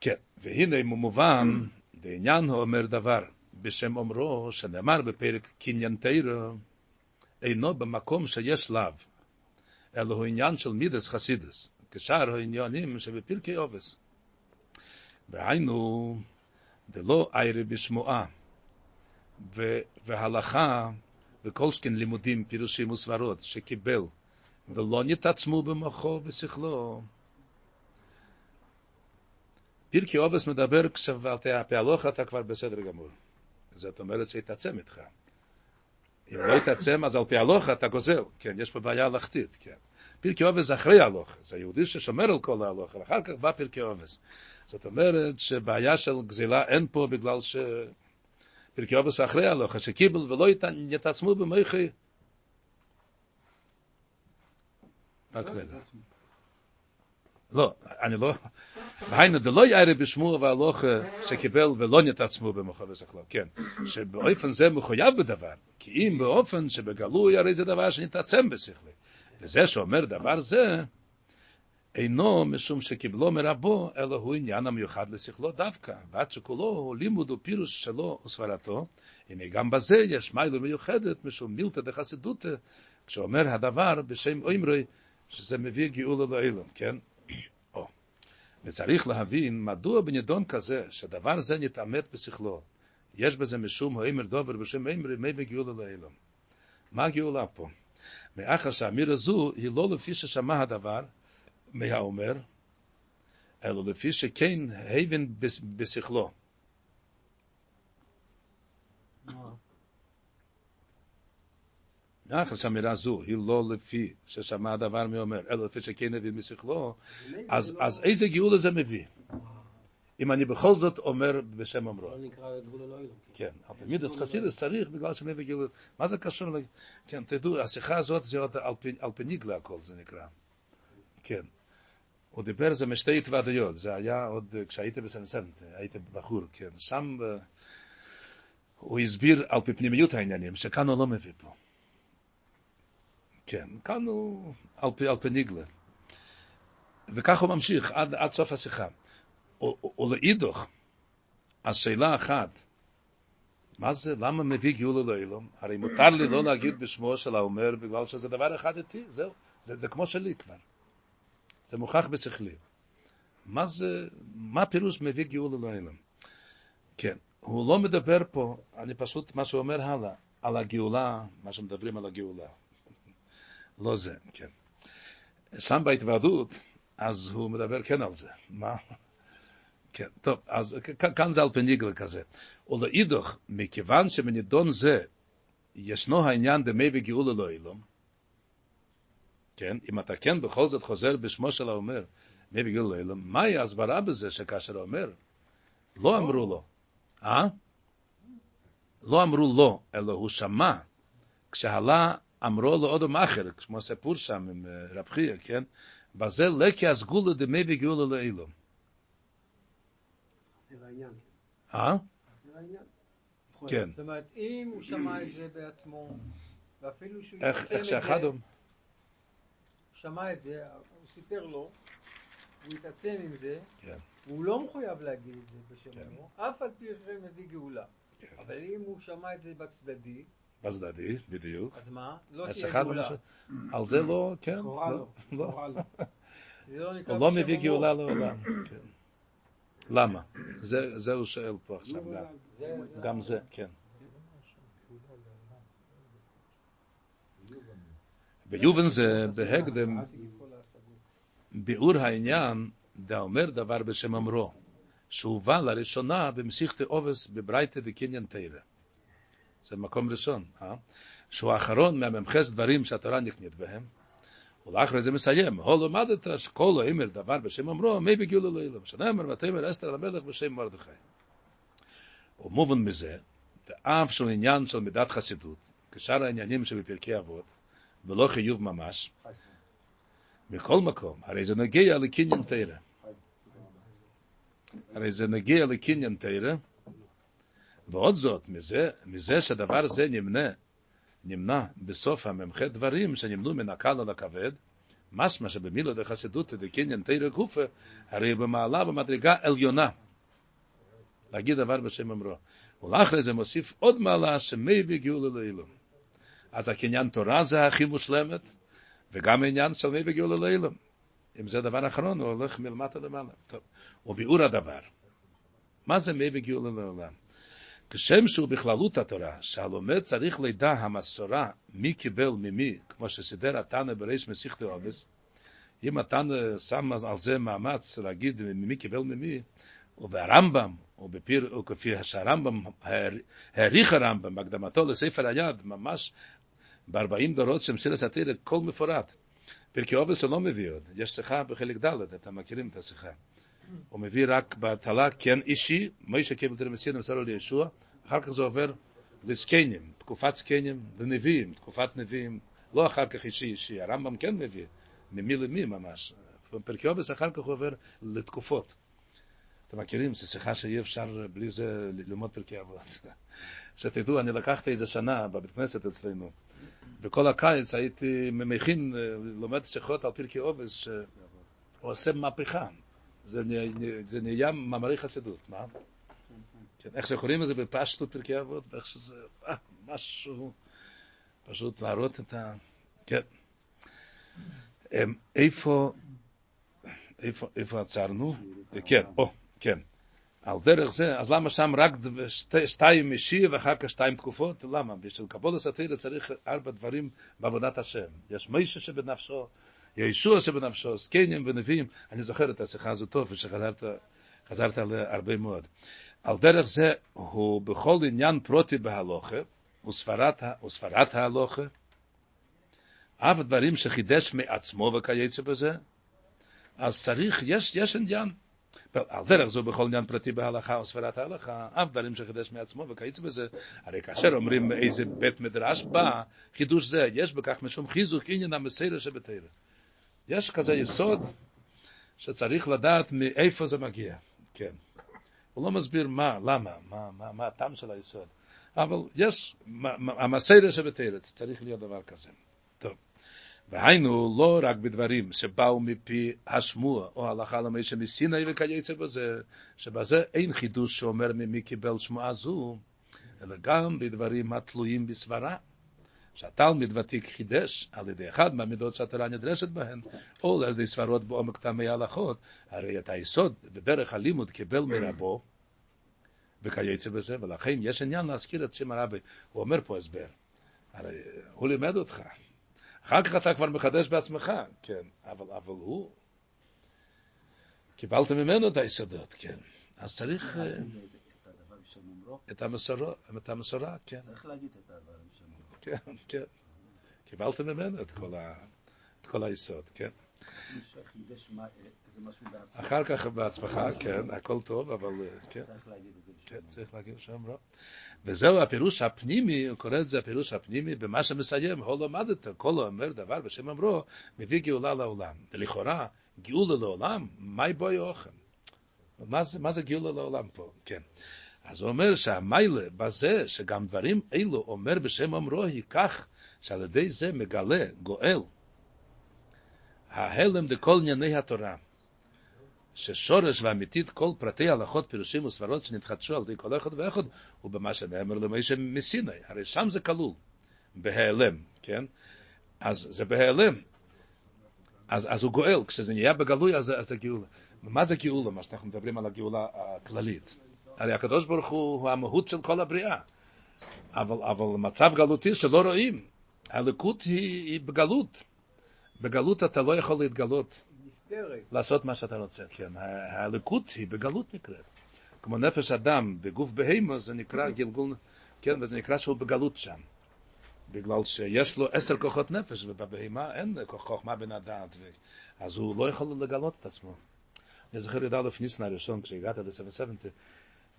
כן, והנה מובן, דעניין הוא אומר דבר, בשם אומרו, שנאמר בפרק קניין תירו, אינו במקום שיש לאו, אלא הוא עניין של מידס חסידס, כשאר העניינים שבפרקי עובס. והיינו, דלא איירי בשמועה, והלכה וכל שכן לימודים, פירושים וסברות, שקיבל, ולא נתעצמו במוחו ושכלו. פרקי עובס מדבר כשעל הפעלוך אתה כבר בסדר גמור. זאת אומרת שהתעצם איתך. אם לא התעצם, אז על פי הלוך אתה גוזל. כן, יש פה בעיה הלכתית, כן. פרקי עובס זה אחרי הלוך. זה יהודי ששומר על כל ההלוך, ואחר כך בא פרקי עובס. זאת אומרת שבעיה של גזילה אין פה בגלל ש... פרקי עובס אחרי הלוך, שקיבל ולא יתעצמו במחי. רק רגע. לא, אני לא, והיינו דלא יערי בשמו והלוך שקיבל ולא נתעצמו במוחו ושכלו, כן, שבאופן זה מחויב בדבר, כי אם באופן שבגלוי הרי זה דבר שנתעצם בשכלי, וזה שאומר דבר זה, אינו משום שקיבלו מרבו, אלא הוא עניין המיוחד לשכלו דווקא, ועד שכולו הוא לימוד ופירוש שלו וסברתו, הנה גם בזה יש מיילה מיוחדת, משום מילתא דחסידותא, כשאומר הדבר בשם אומרי, שזה מביא גאולה לאילום, כן? וצריך להבין מדוע בנידון כזה, שדבר זה נתעמת בשכלו, יש בזה משום האמר דובר בשם אמרי, מי בגאולה לאילום. מה הגאולה פה? מאחר שהאמירה זו היא לא לפי ששמע הדבר מהאומר, אלא לפי שכן הבין בשכלו. מאחר שהאמירה זו היא לא לפי ששמע הדבר מהאומר, אלא לפי שכן הבין בשכלו, אז, אז איזה גאולה זה מביא? אם אני בכל זאת אומר בשם אומרו. לא נקרא גבול אלוהים. כן, אבל תמיד חסידס צריך בגלל שמביא גאולה. מה זה קשור? כן, תדעו, השיחה הזאת זה עוד פניגלה הכל זה נקרא. כן. הוא דיבר זה משתי התוועדויות, זה היה עוד אה, כשהייתי בסנסנט, הייתי בחור, כן. שם אה, הוא הסביר על פי פנימיות העניינים, שכאן הוא לא מביא פה. כן, כאן הוא על פי, על פי ניגלה. וכך הוא ממשיך עד, עד סוף השיחה. ולאידוך, השאלה אחת, מה זה, למה מביא גאולה לאילום? הרי מותר לי לא להגיד בשמו של האומר, בגלל שזה דבר אחד איתי, זהו, זה, זה כמו שלי כבר. זה מוכח בשכלי. מה זה, מה פירוש מביא גאולה לאילום? כן, הוא לא מדבר פה, אני פשוט, מה שהוא אומר הלאה, על הגאולה, מה שמדברים על הגאולה. לא זה, כן. שם בהתוועדות, אז הוא מדבר כן על זה. מה? כן, טוב, אז כאן זה על פניגלה כזה. ולאידוך, מכיוון שבנידון זה ישנו העניין דמי וגאולה לא אילום, כן, אם אתה כן בכל זאת חוזר בשמו של האומר, מי וגאולה לא אילום, מהי ההסברה בזה שכאשר הוא אומר, לא אמרו לו, אה? לא אמרו לו, אלא הוא שמע, כשעלה אמרו לו עוד אחר, כמו הסיפור שם עם אה, רב חייא, כן? בזה לקי הסגולה דמי וגאולה לא אילום. זה העניין. אה? כן. זאת אומרת, אם הוא שמע את זה בעצמו, ואפילו שהוא יצא את זה, הוא... שמע את זה, הוא סיפר לו, הוא יתעצם עם זה, כן. והוא לא מחויב להגיד את זה בשם כן. אף על פי שזה מביא גאולה. אבל אם הוא שמע את זה בצדדי, בצדדי, בדיוק. אז מה? לא תהיה גאולה. על זה לא, כן, לכאורה לא, לא, לא. הוא לא מביא. גאולה לעולם. כן. למה? זה הוא שואל פה עכשיו גם. גם זה, כן. ביובן זה בהקדם ביאור העניין דאומר דבר בשם אמרו, שהובא לראשונה במסיכת עובס בברייתא דקניין תרא. זה מקום ראשון, אה? שהוא האחרון מהממחס דברים שהתורה נכנית בהם, ולאחרי זה מסיים, הו למדת שכל האמר דבר בשם אמרו, מי בגיולו לאילם, שנאמר ותאמר אסתר למלך בשם מרדכי. ומובן מזה, דאף שהוא עניין של מידת חסידות, כשאר העניינים שבפרקי אבות, ולא חיוב ממש, מכל מקום, הרי זה נגיע לקניין תרא. הרי זה נגיע לקניין תרא, ועוד זאת, מזה, מזה שדבר זה נמנה, נמנע בסוף הממחה דברים שנמנו מן הקל על הכבד, משמע שבמילה דחסידות דקניין תרא גופה, הרי במעלה במדרגה עליונה. להגיד דבר בשם אמרו. ולאחרי זה מוסיף עוד מעלה שמי בגאולה לאילום. אז הקניין תורה זה הכי מושלמת, וגם העניין של מי בגאולה לאילום. אם זה דבר אחרון, הוא הולך מלמטה למעלה. טוב, וביאור הדבר. מה זה מי בגאולה לעולם? כשם שהוא בכללות התורה, שהלומד צריך לידע המסורה מי קיבל ממי, כמו שסידר התנא בריש מסיכת עובס, אם התנא שם על זה מאמץ להגיד ממי קיבל ממי, וברמב"ם, ובפיר, וכפי שהרמב"ם, העריך הרמב"ם בהקדמתו לספר היד, ממש ב-40 דורות של מסילת התרא, כל מפורט. פרקי עובס הוא לא מביא עוד, יש שיחה בחלק ד', אתם מכירים את השיחה. הוא מביא רק בהתחלה כן אישי, מוישה קיבל תרא מסיין ומסרו לישוע, אחר כך זה עובר לזקנים, תקופת זקנים, לנביאים, תקופת נביאים, לא אחר כך אישי אישי, הרמב"ם כן מביא, ממי למי ממש. בפרקי עובס אחר כך הוא עובר לתקופות. אתם מכירים, זו שיחה שאי אפשר בלי זה ללמוד פרקי אבות. שתדעו, אני לקחתי איזה שנה בבית כנסת אצלנו. בכל הקיץ הייתי מכין, לומד שיחות על פרקי עובס, שהוא עושה מהפכה. זה זה נהיה מאמרי חסידות, מה? כן, איך שקוראים לזה בפשטות פרקי אבות, ואיך שזה, אה, משהו, פשוט להראות את ה... כן. אמ, איפה, איפה, איפה עצרנו? כן, או, כן. על דרך זה, אז למה שם רק שתיים אישי ואחר כך שתיים תקופות? למה? בשביל קבול הסתירה צריך ארבע דברים בעבודת השם. יש מישה שבנפשו, ישוע שבנפשו, זקנים ונביאים. אני זוכר את השיחה הזו טוב, ושחזרת חזרת עליה הרבה מאוד. על דרך זה הוא בכל עניין פרוטי בהלוכה, וספרת, וספרת ההלוכה, אף דברים שחידש מעצמו וכיוצא בזה, אז צריך, יש, יש עניין. על דרך זו בכל עניין פרטי בהלכה וספרת ההלכה, אף דברים שחידש מעצמו וכיוצא בזה, הרי כאשר אומרים איזה בית מדרש בא, חידוש זה, יש בכך משום חיזוק עניין המסיירה שבתרא. יש כזה יסוד שצריך לדעת מאיפה זה מגיע, כן. הוא לא מסביר מה, למה, מה, מה, מה הטעם של היסוד. אבל יש, המסיירה שבתרא, צריך להיות דבר כזה. טוב. והיינו לא רק בדברים שבאו מפי השמוע או הלכה למשה מסיני וכיוצא בזה, שבזה אין חידוש שאומר ממי קיבל שמועה זו, אלא גם בדברים התלויים בסברה, שהתלמיד ותיק חידש על ידי אחד מהמידות שהתורה נדרשת בהן, או על ידי סברות בעומק טעמי ההלכות, הרי את היסוד בדרך הלימוד קיבל מרבו, וכיוצא בזה, ולכן יש עניין להזכיר את שם הרבי. הוא אומר פה הסבר, הרי הוא לימד אותך, אחר כך אתה כבר מחדש בעצמך, כן, אבל, אבל הוא, קיבלת ממנו את היסודות, כן, אז צריך אה, את המסורה, כן, צריך להגיד את הדבר בשם אומרו. כן, כן, קיבלת ממנו את כל, ה, את כל היסוד, כן, אחר כך בעצמך, כן, הכל טוב, אבל, אה, כן, צריך להגיד את זה בשם כן. צריך להגיד שם לא. וזהו הפירוש הפנימי, הוא קורא את זה הפירוש הפנימי, במה שמסיים, הו למדת, כל האומר דבר בשם אמרו, מביא גאולה לעולם. ולכאורה, גאולה לעולם, מהי בואי? מה זה, מה זה גאולה לעולם פה? כן. אז הוא אומר שהמיילה בזה, שגם דברים אלו אומר בשם אמרו, היא כך, שעל ידי זה מגלה, גואל, ההלם דכל ענייני התורה. ששורש ואמיתית כל פרטי הלכות, פירושים וסברות שנתחדשו על ידי כל אחד ואחד, הוא במה שנאמר למשה מסיני, הרי שם זה כלול, בהיעלם, כן? אז זה בהיעלם. אז, אז הוא גואל, כשזה נהיה בגלוי, אז, אז זה גאולה. מה זה גאולה, מה שאנחנו מדברים על הגאולה הכללית? הרי הקדוש ברוך הוא, הוא המהות של כל הבריאה. אבל, אבל מצב גלותי שלא רואים, הלקות היא, היא בגלות. בגלות אתה לא יכול להתגלות, נסתרת. לעשות מה שאתה רוצה, כן. ה- הלקות היא בגלות נקראת. כמו נפש אדם בגוף בהמה זה נקרא גלגול, כן, וזה נקרא שהוא בגלות שם. בגלל שיש לו עשר כוחות נפש, ובבהמה אין חוכמה בן הדעת. אז הוא לא יכול לגלות את עצמו. אני זוכר י"א ניסן הראשון, כשהגעת ל-770,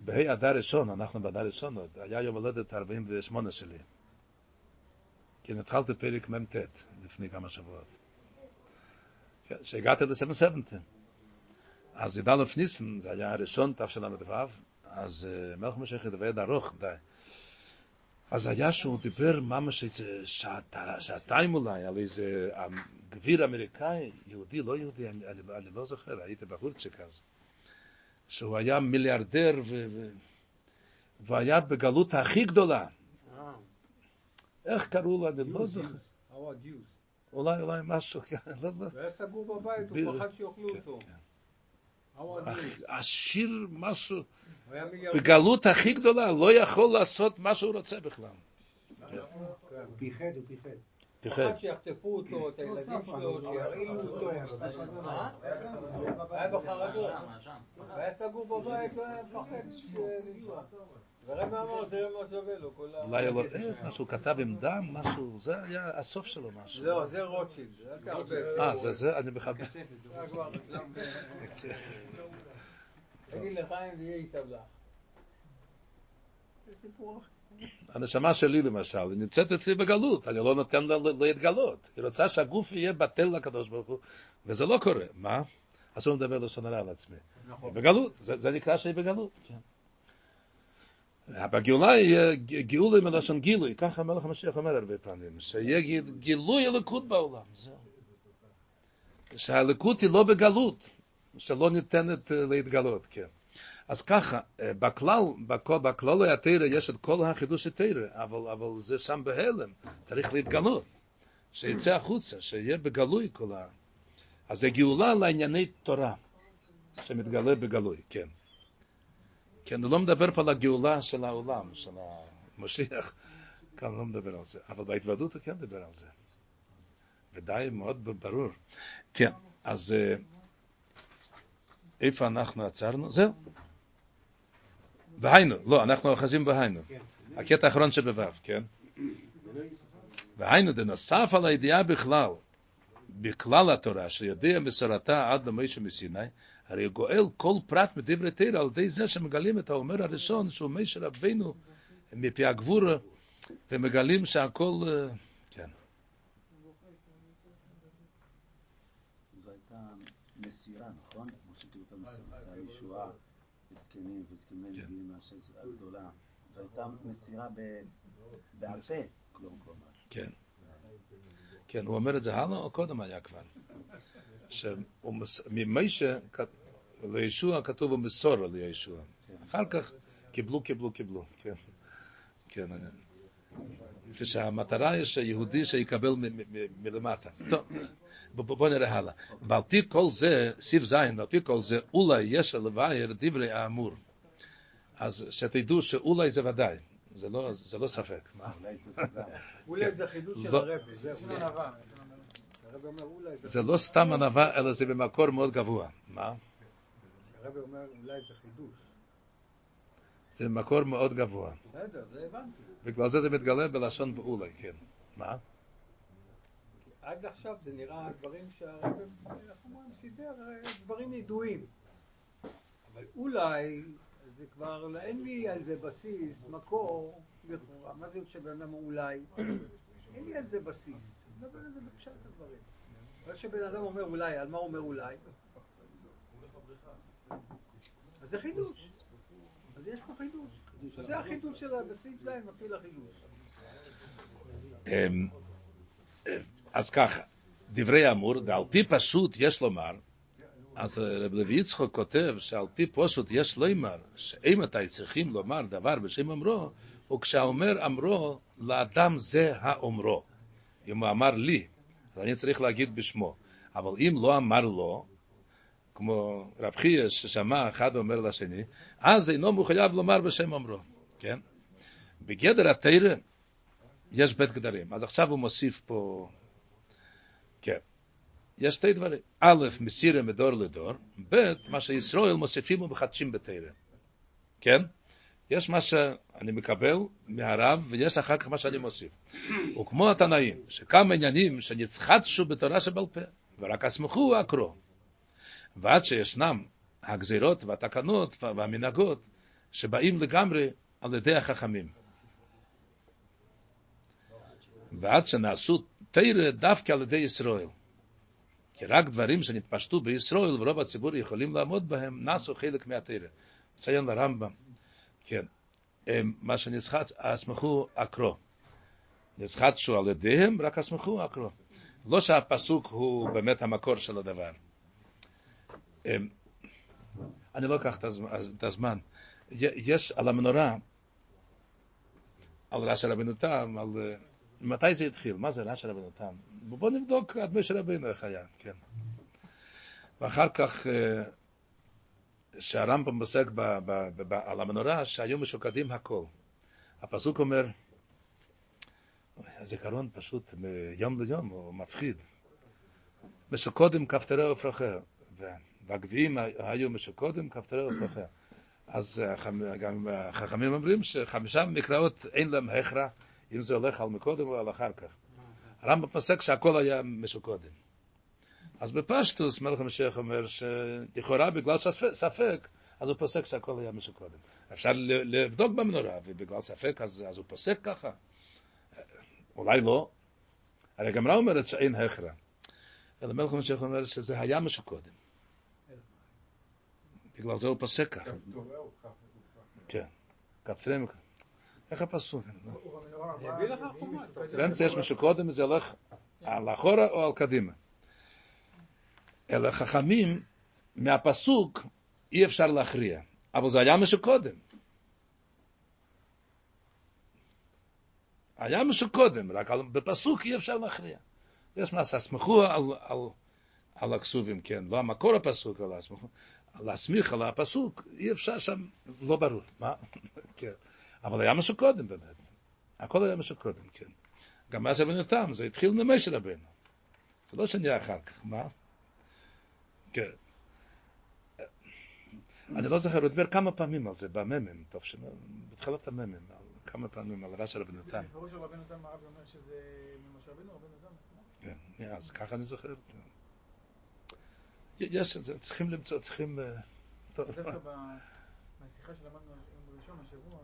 בה"א אדר ראשון, אנחנו באדר ראשון היה יום הולדת 48 שלי. כן, התחלתי פרק מ"ט לפני כמה שבועות. כשהגעתי ל-770. אז י"א ניסן, זה היה הראשון, תשל"ו, אז מלך משיח ידבר ארוך, די. אז היה שהוא דיבר ממש שעתיים אולי על איזה גביר אמריקאי, יהודי, לא יהודי, אני, אני, אני לא זוכר, הייתי בחורצ'יק אז, שהוא היה מיליארדר ו, ו, והיה בגלות הכי גדולה. אה, איך קראו לו? אני לא זוכר. אולי, אולי משהו, כן, לא, לא. הוא היה סגור בבית, הוא פחד שיאכלו כן, אותו. כן. עשיר משהו. בגלות הכי גדולה, לא יכול לעשות מה שהוא רוצה בכלל. כן. הוא פיחד, הוא פיחד. פחד שיחטפו אותו, את הילדים שלו, שירעילו אותו. אה? היה בחרדות. והיה סגור בבית, לא היה מפחד לנסוע. ורבי אמר, תראה מה שווה לו, כל ה... אולי לא, משהו כתב עם דם, משהו, זה היה הסוף שלו משהו. לא, זה רוטשילד. אה, זה זה, אני היה כבר- תגיד לחיים ויהיה יתבלח. זה סיפור אחר. הנשמה שלי למשל, היא נמצאת אצלי בגלות, אני לא נותן לה להתגלות. היא רוצה שהגוף יהיה בטל לקדוש ברוך הוא, וזה לא קורה. מה? אסור לדבר לשון הרע על עצמי. נכון. בגלות, זה, נקרא שהיא בגלות. כן. בגאולה יהיה ג- גאולה מלשון גילוי, ככה המלך המשיח אומר הרבה פעמים, שיהיה גיל- גילוי הלקות בעולם, זהו. שהלקות היא לא בגלות, שלא ניתנת אה, להתגלות, כן. אז ככה, אה, בכלל, בכל- בכלל התרא יש את כל החידוש התרא, אבל, אבל זה שם בהלם, צריך להתגלות, שיצא החוצה, שיהיה בגלוי כל ה... אז זה גאולה לענייני תורה, שמתגלה בגלוי, כן. כן, הוא לא מדבר פה על הגאולה של העולם, של המשיח, כאן לא מדבר על זה, אבל בהתוועדות הוא כן מדבר על זה. ודי מאוד ברור. כן, אז אה, איפה אנחנו עצרנו? זהו. והיינו, לא, אנחנו אוחזים בהיינו. הקטע האחרון שבו', כן? והיינו, דנוסף על הידיעה בכלל, בכלל התורה, שיודע מסורתה עד למשה מסיני, הרי גואל כל פרט מדברי תרא על ידי זה שמגלים את האומר הראשון, שהוא משה רבינו מפי הגבורה, ומגלים שהכל, אה, כן. מסירה, נכון? כמו שכאילו אתה מסר הישועה, זקנים וזקני כן. נביאים מהשם הגדולה. זו הייתה מסירה בעל פה, כלום כלומר. כן. כן, הוא אומר את זה הלאה או קודם היה כבר? שממשה לישוע כתוב ומסור לישוע. אחר כך קיבלו, קיבלו, קיבלו. כן. כן. כשהמטרה היא שיהודי שיקבל מלמטה. טוב, בוא נראה הלאה. ועל פי כל זה, סיב זין, ועל פי כל זה, אולי יש לבאר דברי האמור. אז שתדעו שאולי זה ודאי. זה לא, זה לא ספק. אולי זה חידוש של לא. הרבי, זהו. זה לא סתם ענווה, אלא זה במקור מאוד גבוה. מה? הרבי אומר אולי זה חידוש. זה במקור מאוד גבוה. בסדר, זה הבנתי. בגלל זה זה מתגלה בלשון באולי, כן. מה? עד עכשיו זה נראה דברים שהרבי, איך אומרים, סידר אה, דברים ידועים. אבל אולי זה כבר, אין לי על זה בסיס, מקור, לכאורה. מה זה שבן אדם אולי? אין לי על זה בסיס. אני מדבר על זה בפשט הדברים. אבל שבן אדם אומר אולי, על מה הוא אומר אולי? אז זה חידוש. אז יש פה חידוש. זה החידוש של בסעיף ז' מתחיל החידוש. אז ככה, דברי האמור, ועל פי פשוט יש לומר, אז רב לוי יצחוק כותב שעל פי פשוט יש לימר, שאם אתה צריכים לומר דבר בשם אומרו, הוא כשהאומר אמרו, לאדם זה האומרו. אם הוא אמר לי, אז אני צריך להגיד בשמו. אבל אם לא אמר לו, כמו רב חייא ששמע אחד אומר לשני, אז אינו מחויב לומר בשם אומרו, כן? בגדר התרא יש בית גדרים. אז עכשיו הוא מוסיף פה, כן. יש שתי דברים. א', מסירה מדור לדור, ב', מה שישראל מוסיפים ומחדשים בתרא. כן? יש מה שאני מקבל מהרב, ויש אחר כך מה שאני מוסיף. וכמו התנאים, שכמה עניינים שנצחדשו בתורה שבעל פה, ורק הסמכו הקרוא. ועד שישנם הגזירות והתקנות והמנהגות שבאים לגמרי על ידי החכמים. ועד שנעשו תרא דווקא על ידי ישראל. כי רק דברים שנתפשטו בישראל ורוב הציבור יכולים לעמוד בהם, נעשו חלק מהתרא. ציין לרמב"ם, כן, מה שנסחט, הסמכו אקרו. נסחטשו על ידיהם, רק הסמכו אקרו. לא שהפסוק הוא באמת המקור של הדבר. אני לא אקח את הזמן. יש על המנורה, על רש"י רבנו תם, על... מתי זה התחיל? מה זה רש"י רבנו תם? בואו נבדוק עד משה רבנו איך היה, כן. ואחר כך, שהרמב"ם פוסק על המנורה, שהיו משוקדים הכל. הפסוק אומר, הזיכרון פשוט מיום ליום הוא מפחיד. משוקודים כפתרי ופרחיה. והגביעים היו משוקודים כפתרי ופרחיה. אז גם החכמים אומרים שחמישה מקראות אין להם הכרע, אם זה הולך על מקודם או על אחר כך. הרמב"ם פוסק שהכל היה משוקודם. אז בפשטוס מלך המשיח אומר שלכאורה בגלל ספק, אז הוא פוסק שהכל היה משוקודם. אפשר לבדוק במנורה, ובגלל ספק אז, אז הוא פוסק ככה. אולי לא. הרי הגמרא אומרת שאין הכרע. אלא מלך המשיח אומר שזה היה משוקודם. בגלל זה הוא פוסק ככה. כן. כפתרים. איך הפסוק? באמצע יש משהו קודם, זה הולך על אחורה או על קדימה. אלא חכמים, מהפסוק אי אפשר להכריע. אבל זה היה משהו קודם. היה משהו קודם, רק בפסוק אי אפשר להכריע. יש מה ססמכו על, על, על הכסובים, כן, לא המקור הפסוק, אלא להסמיך על הפסוק, אי אפשר שם, לא ברור, מה? כן. אבל היה משהו קודם באמת. הכל היה משהו קודם, כן. גם מה זה בנתם, זה התחיל ממשה רבנו. זה לא שנהיה אחר כך, מה? כן. אני לא זוכר, הוא דיבר כמה פעמים על זה, בממם, טוב, בתחילת הממם, כמה פעמים על רש"י רבנו תם. בפירוש של רבנו תם הרב אומר שזה ממשה רבנו, רבנו תם עצמו? כן, אז ככה אני זוכר. יש, צריכים למצוא, צריכים... טוב. דווקא בשיחה שלמדנו עם ראשון השבוע,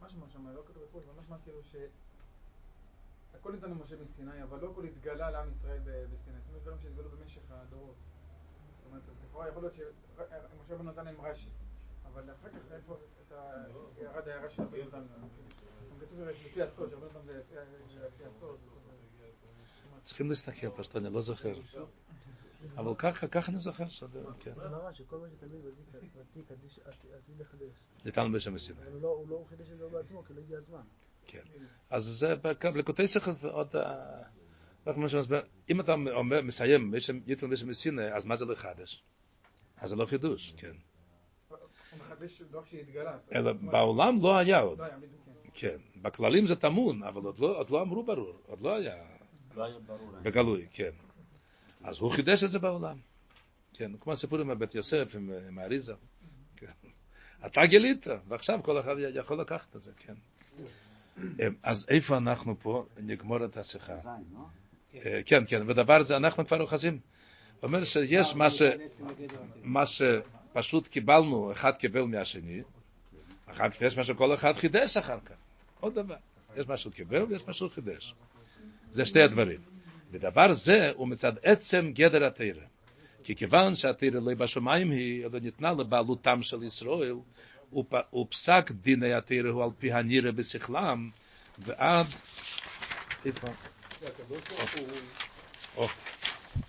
משמע שם, לא כתוב בפירוש, אבל משמע כאילו ש... הכל ניתן למשה מסיני, אבל לא הכל התגלה לעם ישראל בסיני. זאת אומרת, דברים שהתגלו במשך הדורות. זאת אומרת, לכאורה יכול להיות שמשה רבנו נתן להם רש"י, אבל אחר כך איפה ירד ההערה של רבנו נתן. כתוב לפי הסוד, שרבנו נתן זה לפי הסוד. צריכים להסתכל, פשוט אני לא זוכר. אבל ככה, ככה אני זוכר שזה, כן. זה נורא שכל מה שתמיד ותיק עתיד לחדש. ניתן בשם מסיני. אבל הוא לא חידש את זה בעצמו, כי לא הגיע הזמן. כן. אז זה בלקוטי שכל עוד... אם אתה אומר, מסיים, יתן בשם מסיני, אז מה זה לחדש? אז זה לא חידוש, כן. הוא מחדש דוח שהתגלה. אלא בעולם לא היה עוד. כן. בכללים זה טמון, אבל עוד לא אמרו ברור, עוד לא היה. בגלוי, כן. אז הוא חידש את זה בעולם. כן, כמו הסיפור עם בית יוסף, עם, עם האריזה. כן. אתה גילית, ועכשיו כל אחד יכול לקחת את זה, כן. אז איפה אנחנו פה נגמור את השיחה? כן, כן, ודבר זה אנחנו כבר אוחזים. אומר שיש מה, ש... מה שפשוט קיבלנו, אחד קיבל מהשני, אחר כך יש מה שכל אחד חידש אחר כך. עוד דבר. יש מה שהוא קיבל ויש מה שהוא חידש. זה שתי הדברים. ודבר זה הוא מצד עצם גדר התרא. כי כיוון שהתרא לא בשמיים היא, אלא ניתנה לבעלותם של ישראל, ופסק דיני התרא הוא על פי הנירא בשכלם, ועד... איפה?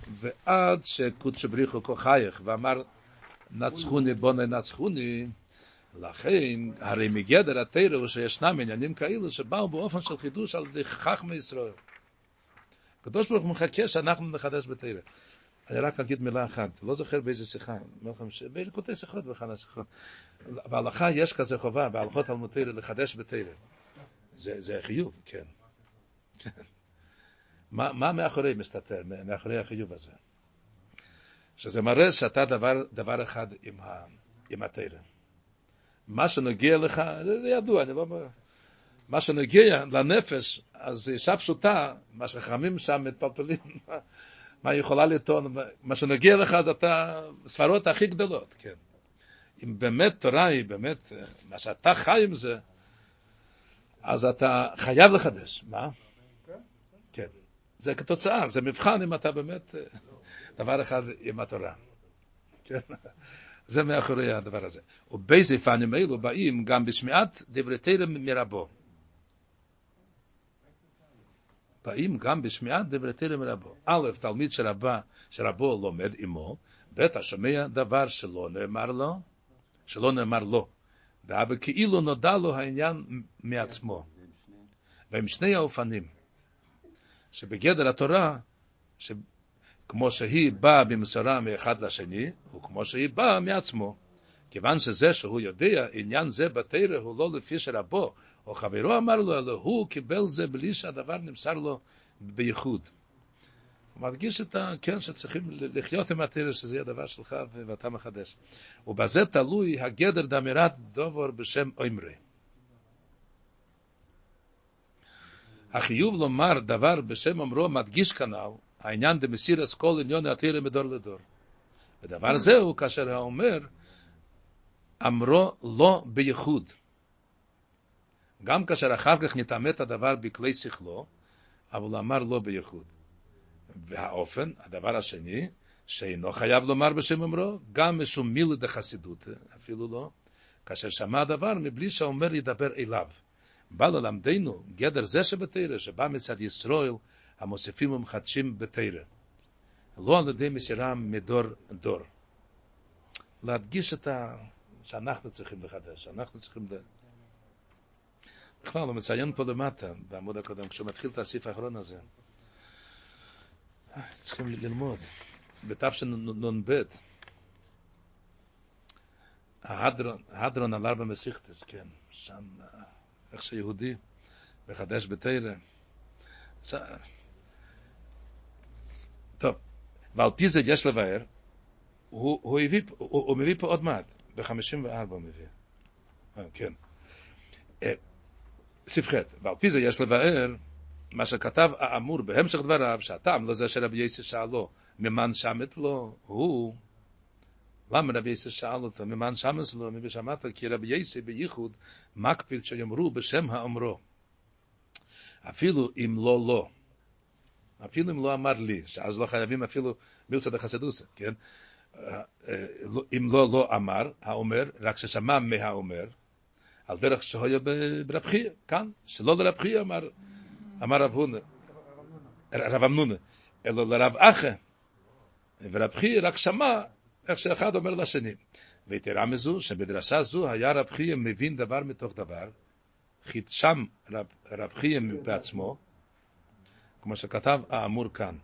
ועד שקודש בריחו כוחייך, ואמר נצחוני בוני נצחוני, לכן, הרי מגדר הוא שישנם עניינים כאלו שבאו באופן של חידוש על ידי חכמי ישראל. הקדוש ברוך הוא מחכה שאנחנו נחדש בתרא. אני רק אגיד מילה אחת, לא זוכר באיזה שיחה, באיזה קוטעי שיחות בכלל השיחות. בהלכה יש כזה חובה, בהלכות תלמוד תרא, לחדש בתרא. זה, זה חיוב, כן. מה, מה מאחורי מסתתר, מאחורי החיוב הזה? שזה מראה שאתה דבר, דבר אחד עם, ה, עם התרא. מה שנגיע לך, זה, ידוע, אני לא... מה שנגיע לנפש, אז אישה פשוטה, מה שחכמים שם מתפלפלים, מה היא יכולה לטעון, מה שנגיע לך זה אתה, ספרות הכי גדולות, כן. אם באמת תורה היא באמת, מה שאתה חי עם זה, אז אתה חייב לחדש. מה? כן. זה כתוצאה, זה מבחן אם אתה באמת דבר אחד עם התורה. כן. זה מאחורי הדבר הזה. ובאיזה פנים אלו באים גם בשמיעת דברי תרם מרבו. באים גם בשמיעת דברי תרם מרבו. א', תלמיד שרבה, שרבו לומד עמו, ב', השומע דבר שלא נאמר לו, שלא נאמר לו. ואבא כאילו נודע לו העניין מעצמו. והם שני האופנים, שבגדר התורה, כמו שהיא באה במסורה מאחד לשני, וכמו שהיא באה מעצמו. כיוון שזה שהוא יודע עניין זה בתרא הוא לא לפי שרבו או חברו אמר לו, אלא הוא קיבל זה בלי שהדבר נמסר לו בייחוד. הוא מדגיש את ה... כן, שצריכים לחיות עם התרא, שזה יהיה דבר שלך ואתה מחדש. ובזה תלוי הגדר דאמירת דובר בשם אומרי. החיוב לומר דבר בשם אומרו מדגיש כנ"ל העניין דמסירס כל עניון התרא מדור לדור. ודבר זהו כאשר האומר אמרו לא בייחוד. גם כאשר אחר כך נתעמת הדבר בכלי שכלו, אבל אמר לא בייחוד. והאופן, הדבר השני, שאינו חייב לומר בשם אמרו, גם משום מילה דחסידות, אפילו לא, כאשר שמע הדבר מבלי שהאומר ידבר אליו. בא ללמדנו גדר זה שבתרא, שבא מצד ישראל, המוסיפים ומחדשים בתרא. לא על ידי מסירה מדור דור. להדגיש את ה... שאנחנו צריכים לחדש, שאנחנו צריכים ל... בכלל, הוא מציין פה למטה, בעמוד הקודם, כשהוא מתחיל את הסעיף האחרון הזה. צריכים ללמוד. בתשנ"ב, ההדרון על ארבע מסיכתס, כן, שם, איך שיהודי מחדש בתרא. טוב, ועל פי זה יש לבאר, הוא, הוא, הוא, הוא מביא פה עוד מעט, ב-54 הוא מביא. אה, כן. אה, ס"ח, ועל פי זה יש לבאר, מה שכתב האמור בהמשך דבריו, שהטעם לזה שרבי יסי שאלו, ממן שמת לו, הוא, למה רבי יסי שאל אותו, ממן שמת לו, מביא שמעת, כי רבי יסי בייחוד מקפיד שיאמרו בשם האומרו. אפילו אם לא לא. אפילו אם לא אמר לי, שאז לא חייבים אפילו מילצה דחסדוסה, כן? אם לא לא אמר, האומר, רק ששמע מהאומר, על דרך שהיה ברבחי, כאן, שלא לרבחי אמר, אמר רב הונה, רב אמנונה, אלא לרב אחא, ורבחי רק שמע איך שאחד אומר לשני. ויתרה מזו, שבדרשה זו היה רב חיים מבין דבר מתוך דבר, חידשם רב, רב חיים בעצמו, כמו שכתב האמור כאן.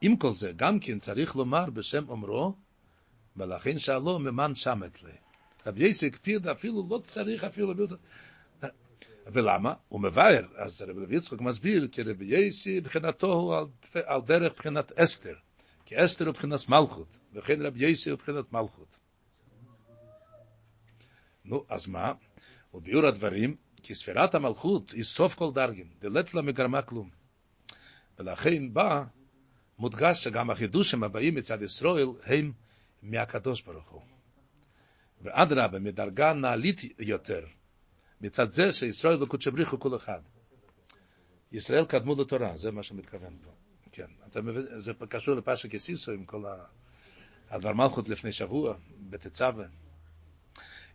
עם כל זה, גם כן צריך לומר בשם אומרו, ולכן שאלו ממן שמת לי. רב יסי הקפיד אפילו לא צריך אפילו ולמה? הוא מבאר, אז רב יצחק מסביר, כי רב יסי מבחינתו הוא על, דרך מבחינת אסתר, כי אסתר הוא מבחינת מלכות, וכן רב יסי הוא מבחינת מלכות. נו, אז מה? וביאור הדברים, כי ספירת המלכות היא סוף כל דרגין, דלת לה מגרמה כלום. ולכן בא, מודגש שגם החידושים הבאים מצד ישראל הם מהקדוש ברוך הוא. ואדרבה, מדרגה נעלית יותר, מצד זה שישראל וקודשי בריך הוא כל אחד. ישראל קדמו לתורה, זה מה שמתכוון פה. כן, אתה מבין, זה קשור לפרשת יסיסו עם כל. הדבר מלכות לפני שבוע, בתצווה.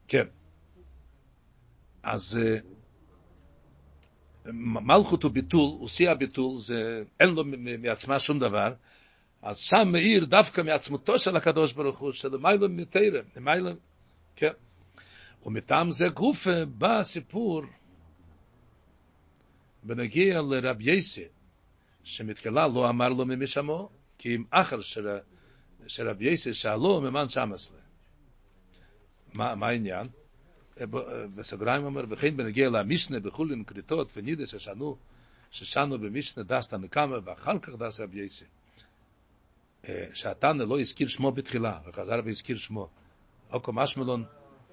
כן. אז מלכות הוא ביטול, הוא שיא הביטול, זה, אין לו מעצמה שום דבר, אז שם מאיר דווקא מעצמותו של הקדוש ברוך הוא, של מיילא מתרא, מיילא, כן. ומטעם זה גופה בא הסיפור בנגיע לרב יסי, שמתחילה לא אמר לו ממשמו, כי אם אחר של, של רב יסי שאלו ממן שמס לה. מה, מה העניין? בסוגריים אומר, וכן בנגיע למשנה בחולין כריתות ונידה ששנו, ששנו במשנה דסת הנקמה ואחר כך דסת רב יסי. שהתנא לא הזכיר שמו בתחילה, וחזר והזכיר שמו. אוקו משמלון,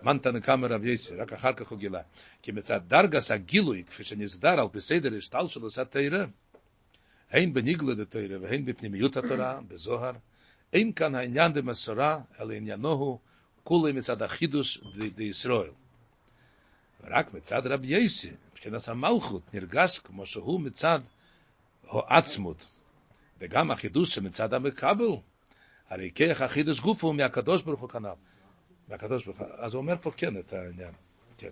מן תנקמה רב יסי, רק אחר כך הוא גילה. כי מצד דרגס הגילוי, כפי שנסדר על בסדר השתל שלו, זה תרא, הן בניגלה דתרא והן בפנימיות התורה, בזוהר, אין כאן העניין דמסורה, אלא עניינו הוא כולי מצד החידוש דישראל. ורק מצד רב יסי, מבחינת המלכות, נרגש כמו שהוא מצד העצמות. וגם החידוש שמצד המקבל, הרי כך החידוש גוף הוא מהקדוש ברוך הוא כנ"ל. מהקדוש ברוך הוא, אז הוא אומר פה כן את העניין, כן.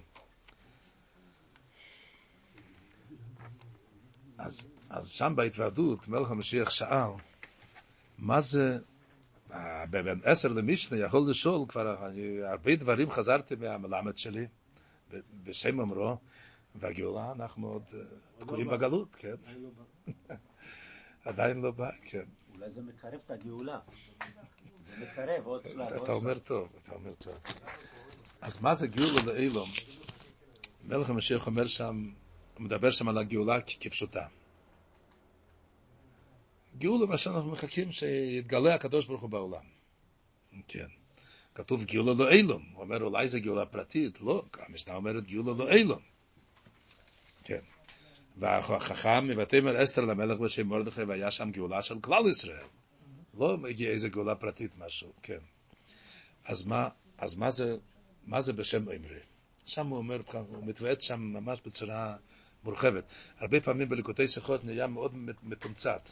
אז, אז שם בהתוועדות, מלך המשיח שאל, מה זה, אה, בין עשר למשנה יכול לשאול, כבר אני, הרבה דברים חזרתי מהמלמד שלי, בשם אמרו, והגאולה אנחנו עוד אה, תקועים בגלות, כן. עדיין לא בא, כן. אולי זה מקרב את הגאולה. מקרב עוד שלב, אתה. אומר טוב, אתה אומר טוב. אז מה זה גאולה לאילום? מלך המשיח אומר שם, הוא מדבר שם על הגאולה כפשוטה. גאולה מה שאנחנו מחכים שיתגלה הקדוש ברוך הוא בעולם. כן. כתוב גאולה לאילום. הוא אומר אולי זה גאולה פרטית. לא, המשנה אומרת גאולה לאילום. כן. והחכם מבתימר אסתר למלך בשם מרדכי והיה שם גאולה של כלל ישראל. לא הגיע איזה גאולה פרטית משהו, כן. אז מה, אז מה זה, מה זה בשם אמרי? שם הוא אומר, הוא מתוועד שם ממש בצורה מורחבת. הרבה פעמים בליקוטי שיחות נהיה מאוד מתומצת.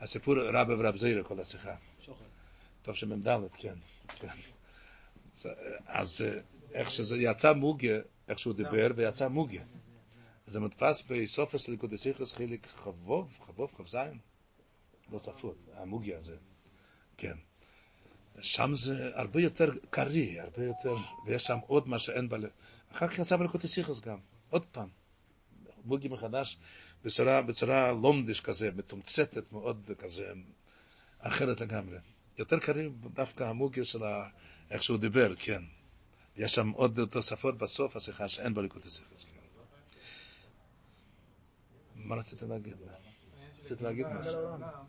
הסיפור רב ורב זעירה כל השיחה. טוב שמ"ד, כן, כן. אז- אה, איך שזה יצא מוגה, איך שהוא דיבר, ויצא מוגה. זה מודפס בסופס ליקוטי שיחס חיליק חבוב, חבוב, כ"ז, ספרות, המוגי הזה, כן. שם זה הרבה יותר קרי, הרבה יותר, ויש שם עוד מה שאין בלב. אחר כך יצא בליקוטי שיחס גם, עוד פעם. מוגי מחדש, בצורה, בצורה לומדיש כזה, מתומצתת מאוד כזה, אחרת לגמרי. יותר קרי דווקא המוגי של ה... איך שהוא דיבר, כן. יש שם עוד תוספות בסוף השיחה שאין בליקוטי שיחס, כן. מה רצית להגיד? רצית להגיד משהו.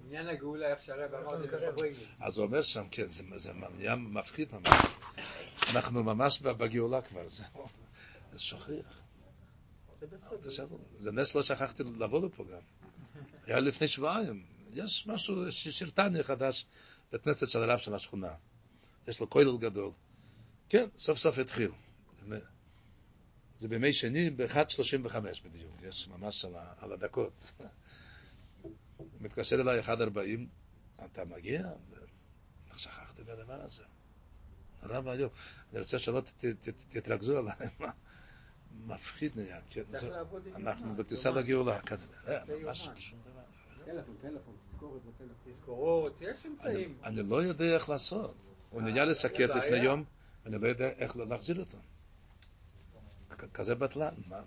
עניין הגאולה, איך שהרב אמר, אז הוא אומר שם, כן, זה, נהיה מפחיד ממש. אנחנו ממש בגאולה כבר, זה. תשאלו, זה נס לא שכחתי לבוא לפה גם. היה לפני שבועיים. יש משהו, שיר טניה חדש בכנסת של הרב של השכונה. יש לו כולל גדול. כן, סוף סוף התחיל. זה בימי שני ב-1.35 בדיוק, יש ממש על הדקות. מתקשר אליי 1.40, אתה מגיע? איך שכחתי מהדבר הזה? הרב היום, אני רוצה שלא תתרכזו עליי, מה? מפחיד נהיה, כן, אנחנו. בטיסה. לגאולה, אה, זה ממש. שום דבר. טלפון, טלפון, תזכורת בטלפון. תזכורות, יש אני, אמצעים. אני לא יודע איך לעשות. הוא נהיה לשקף זה לפני. יום, ואני לא יודע איך להחזיר אותו. כזה בטלן, מה?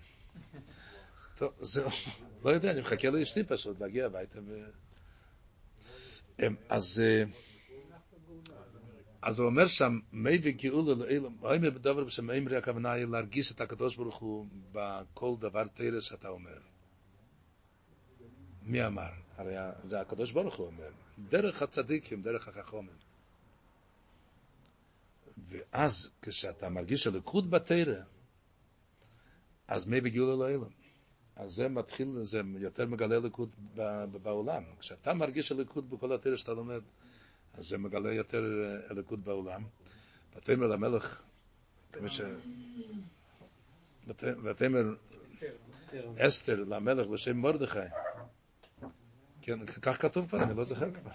טוב, זהו, לא יודע, אני מחכה לאשתי פשוט להגיע הביתה ו... אמ, אז, אה, אז הוא אומר שם, מי וגאולה לאילם, האם בדבר בשם אמרי הכוונה היא להרגיש את הקדוש ברוך הוא בכל דבר תרא שאתה אומר. מי אמר? הרי זה הקדוש ברוך הוא אומר. דרך הצדיקים, דרך החכומים. ואז כשאתה מרגיש הליכוד בתרא, אז מי בגאולה לאילם. אז זה מתחיל, זה יותר מגלה ליכוד בעולם. כשאתה מרגיש הליכוד בכל התרא שאתה לומד, אז זה מגלה יותר אה, הליכוד בעולם. ותאמר למלך, ותאמר אסתר למלך בשם מרדכי. כן, כך כתוב כבר, אני לא זוכר כבר.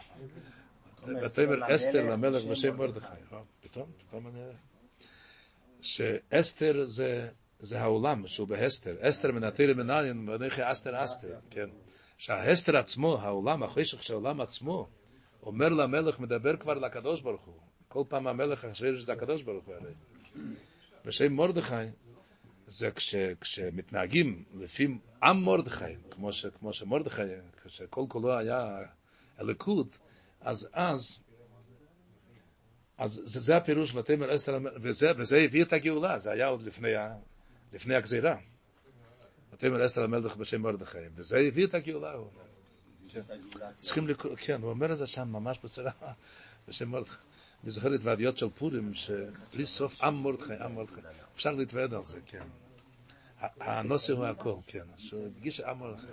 ותאמר אסתר למלך בשם מרדכי. אה, פתאום, פתאום אני... שאסתר זה, זה העולם שהוא בהסתר. אסתר מן התרא מנין ואנכי אסתר אסתר, כן. שההסתר עצמו, העולם, החשך של העולם עצמו, אומר למלך, מדבר כבר לקדוש ברוך הוא. כל פעם המלך חשב שזה הקדוש ברוך הוא הרי. בשם מרדכי, זה כש, כשמתנהגים לפי עם מרדכי, כמו, ש, כמו שמרדכי, כשכל כולו היה הליכוד, אז אז, אז זה, זה הפירוש ותאמר אסתר, וזה, וזה הביא את הגאולה, זה היה עוד לפני, ה, לפני הגזירה. ותאמר אסתר המלך בשם מרדכי, וזה הביא את הגאולה, הוא אומר. צריכים לקרוא, כן, הוא אומר את זה שם ממש בצורה, בשם מרדכי. אני זוכר את ועדיות של פורים, שבלי סוף עם מרדכי, עם מרדכי. אפשר להתוועד על זה, כן. הנושא הוא הכל, כן. שהוא הדגיש עם מרדכי.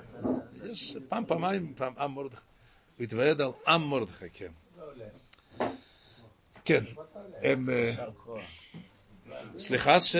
יש פעם, פעמיים, פעם עם מרדכי. הוא התוועד על עם מרדכי, כן. כן. אה, סליחה ש...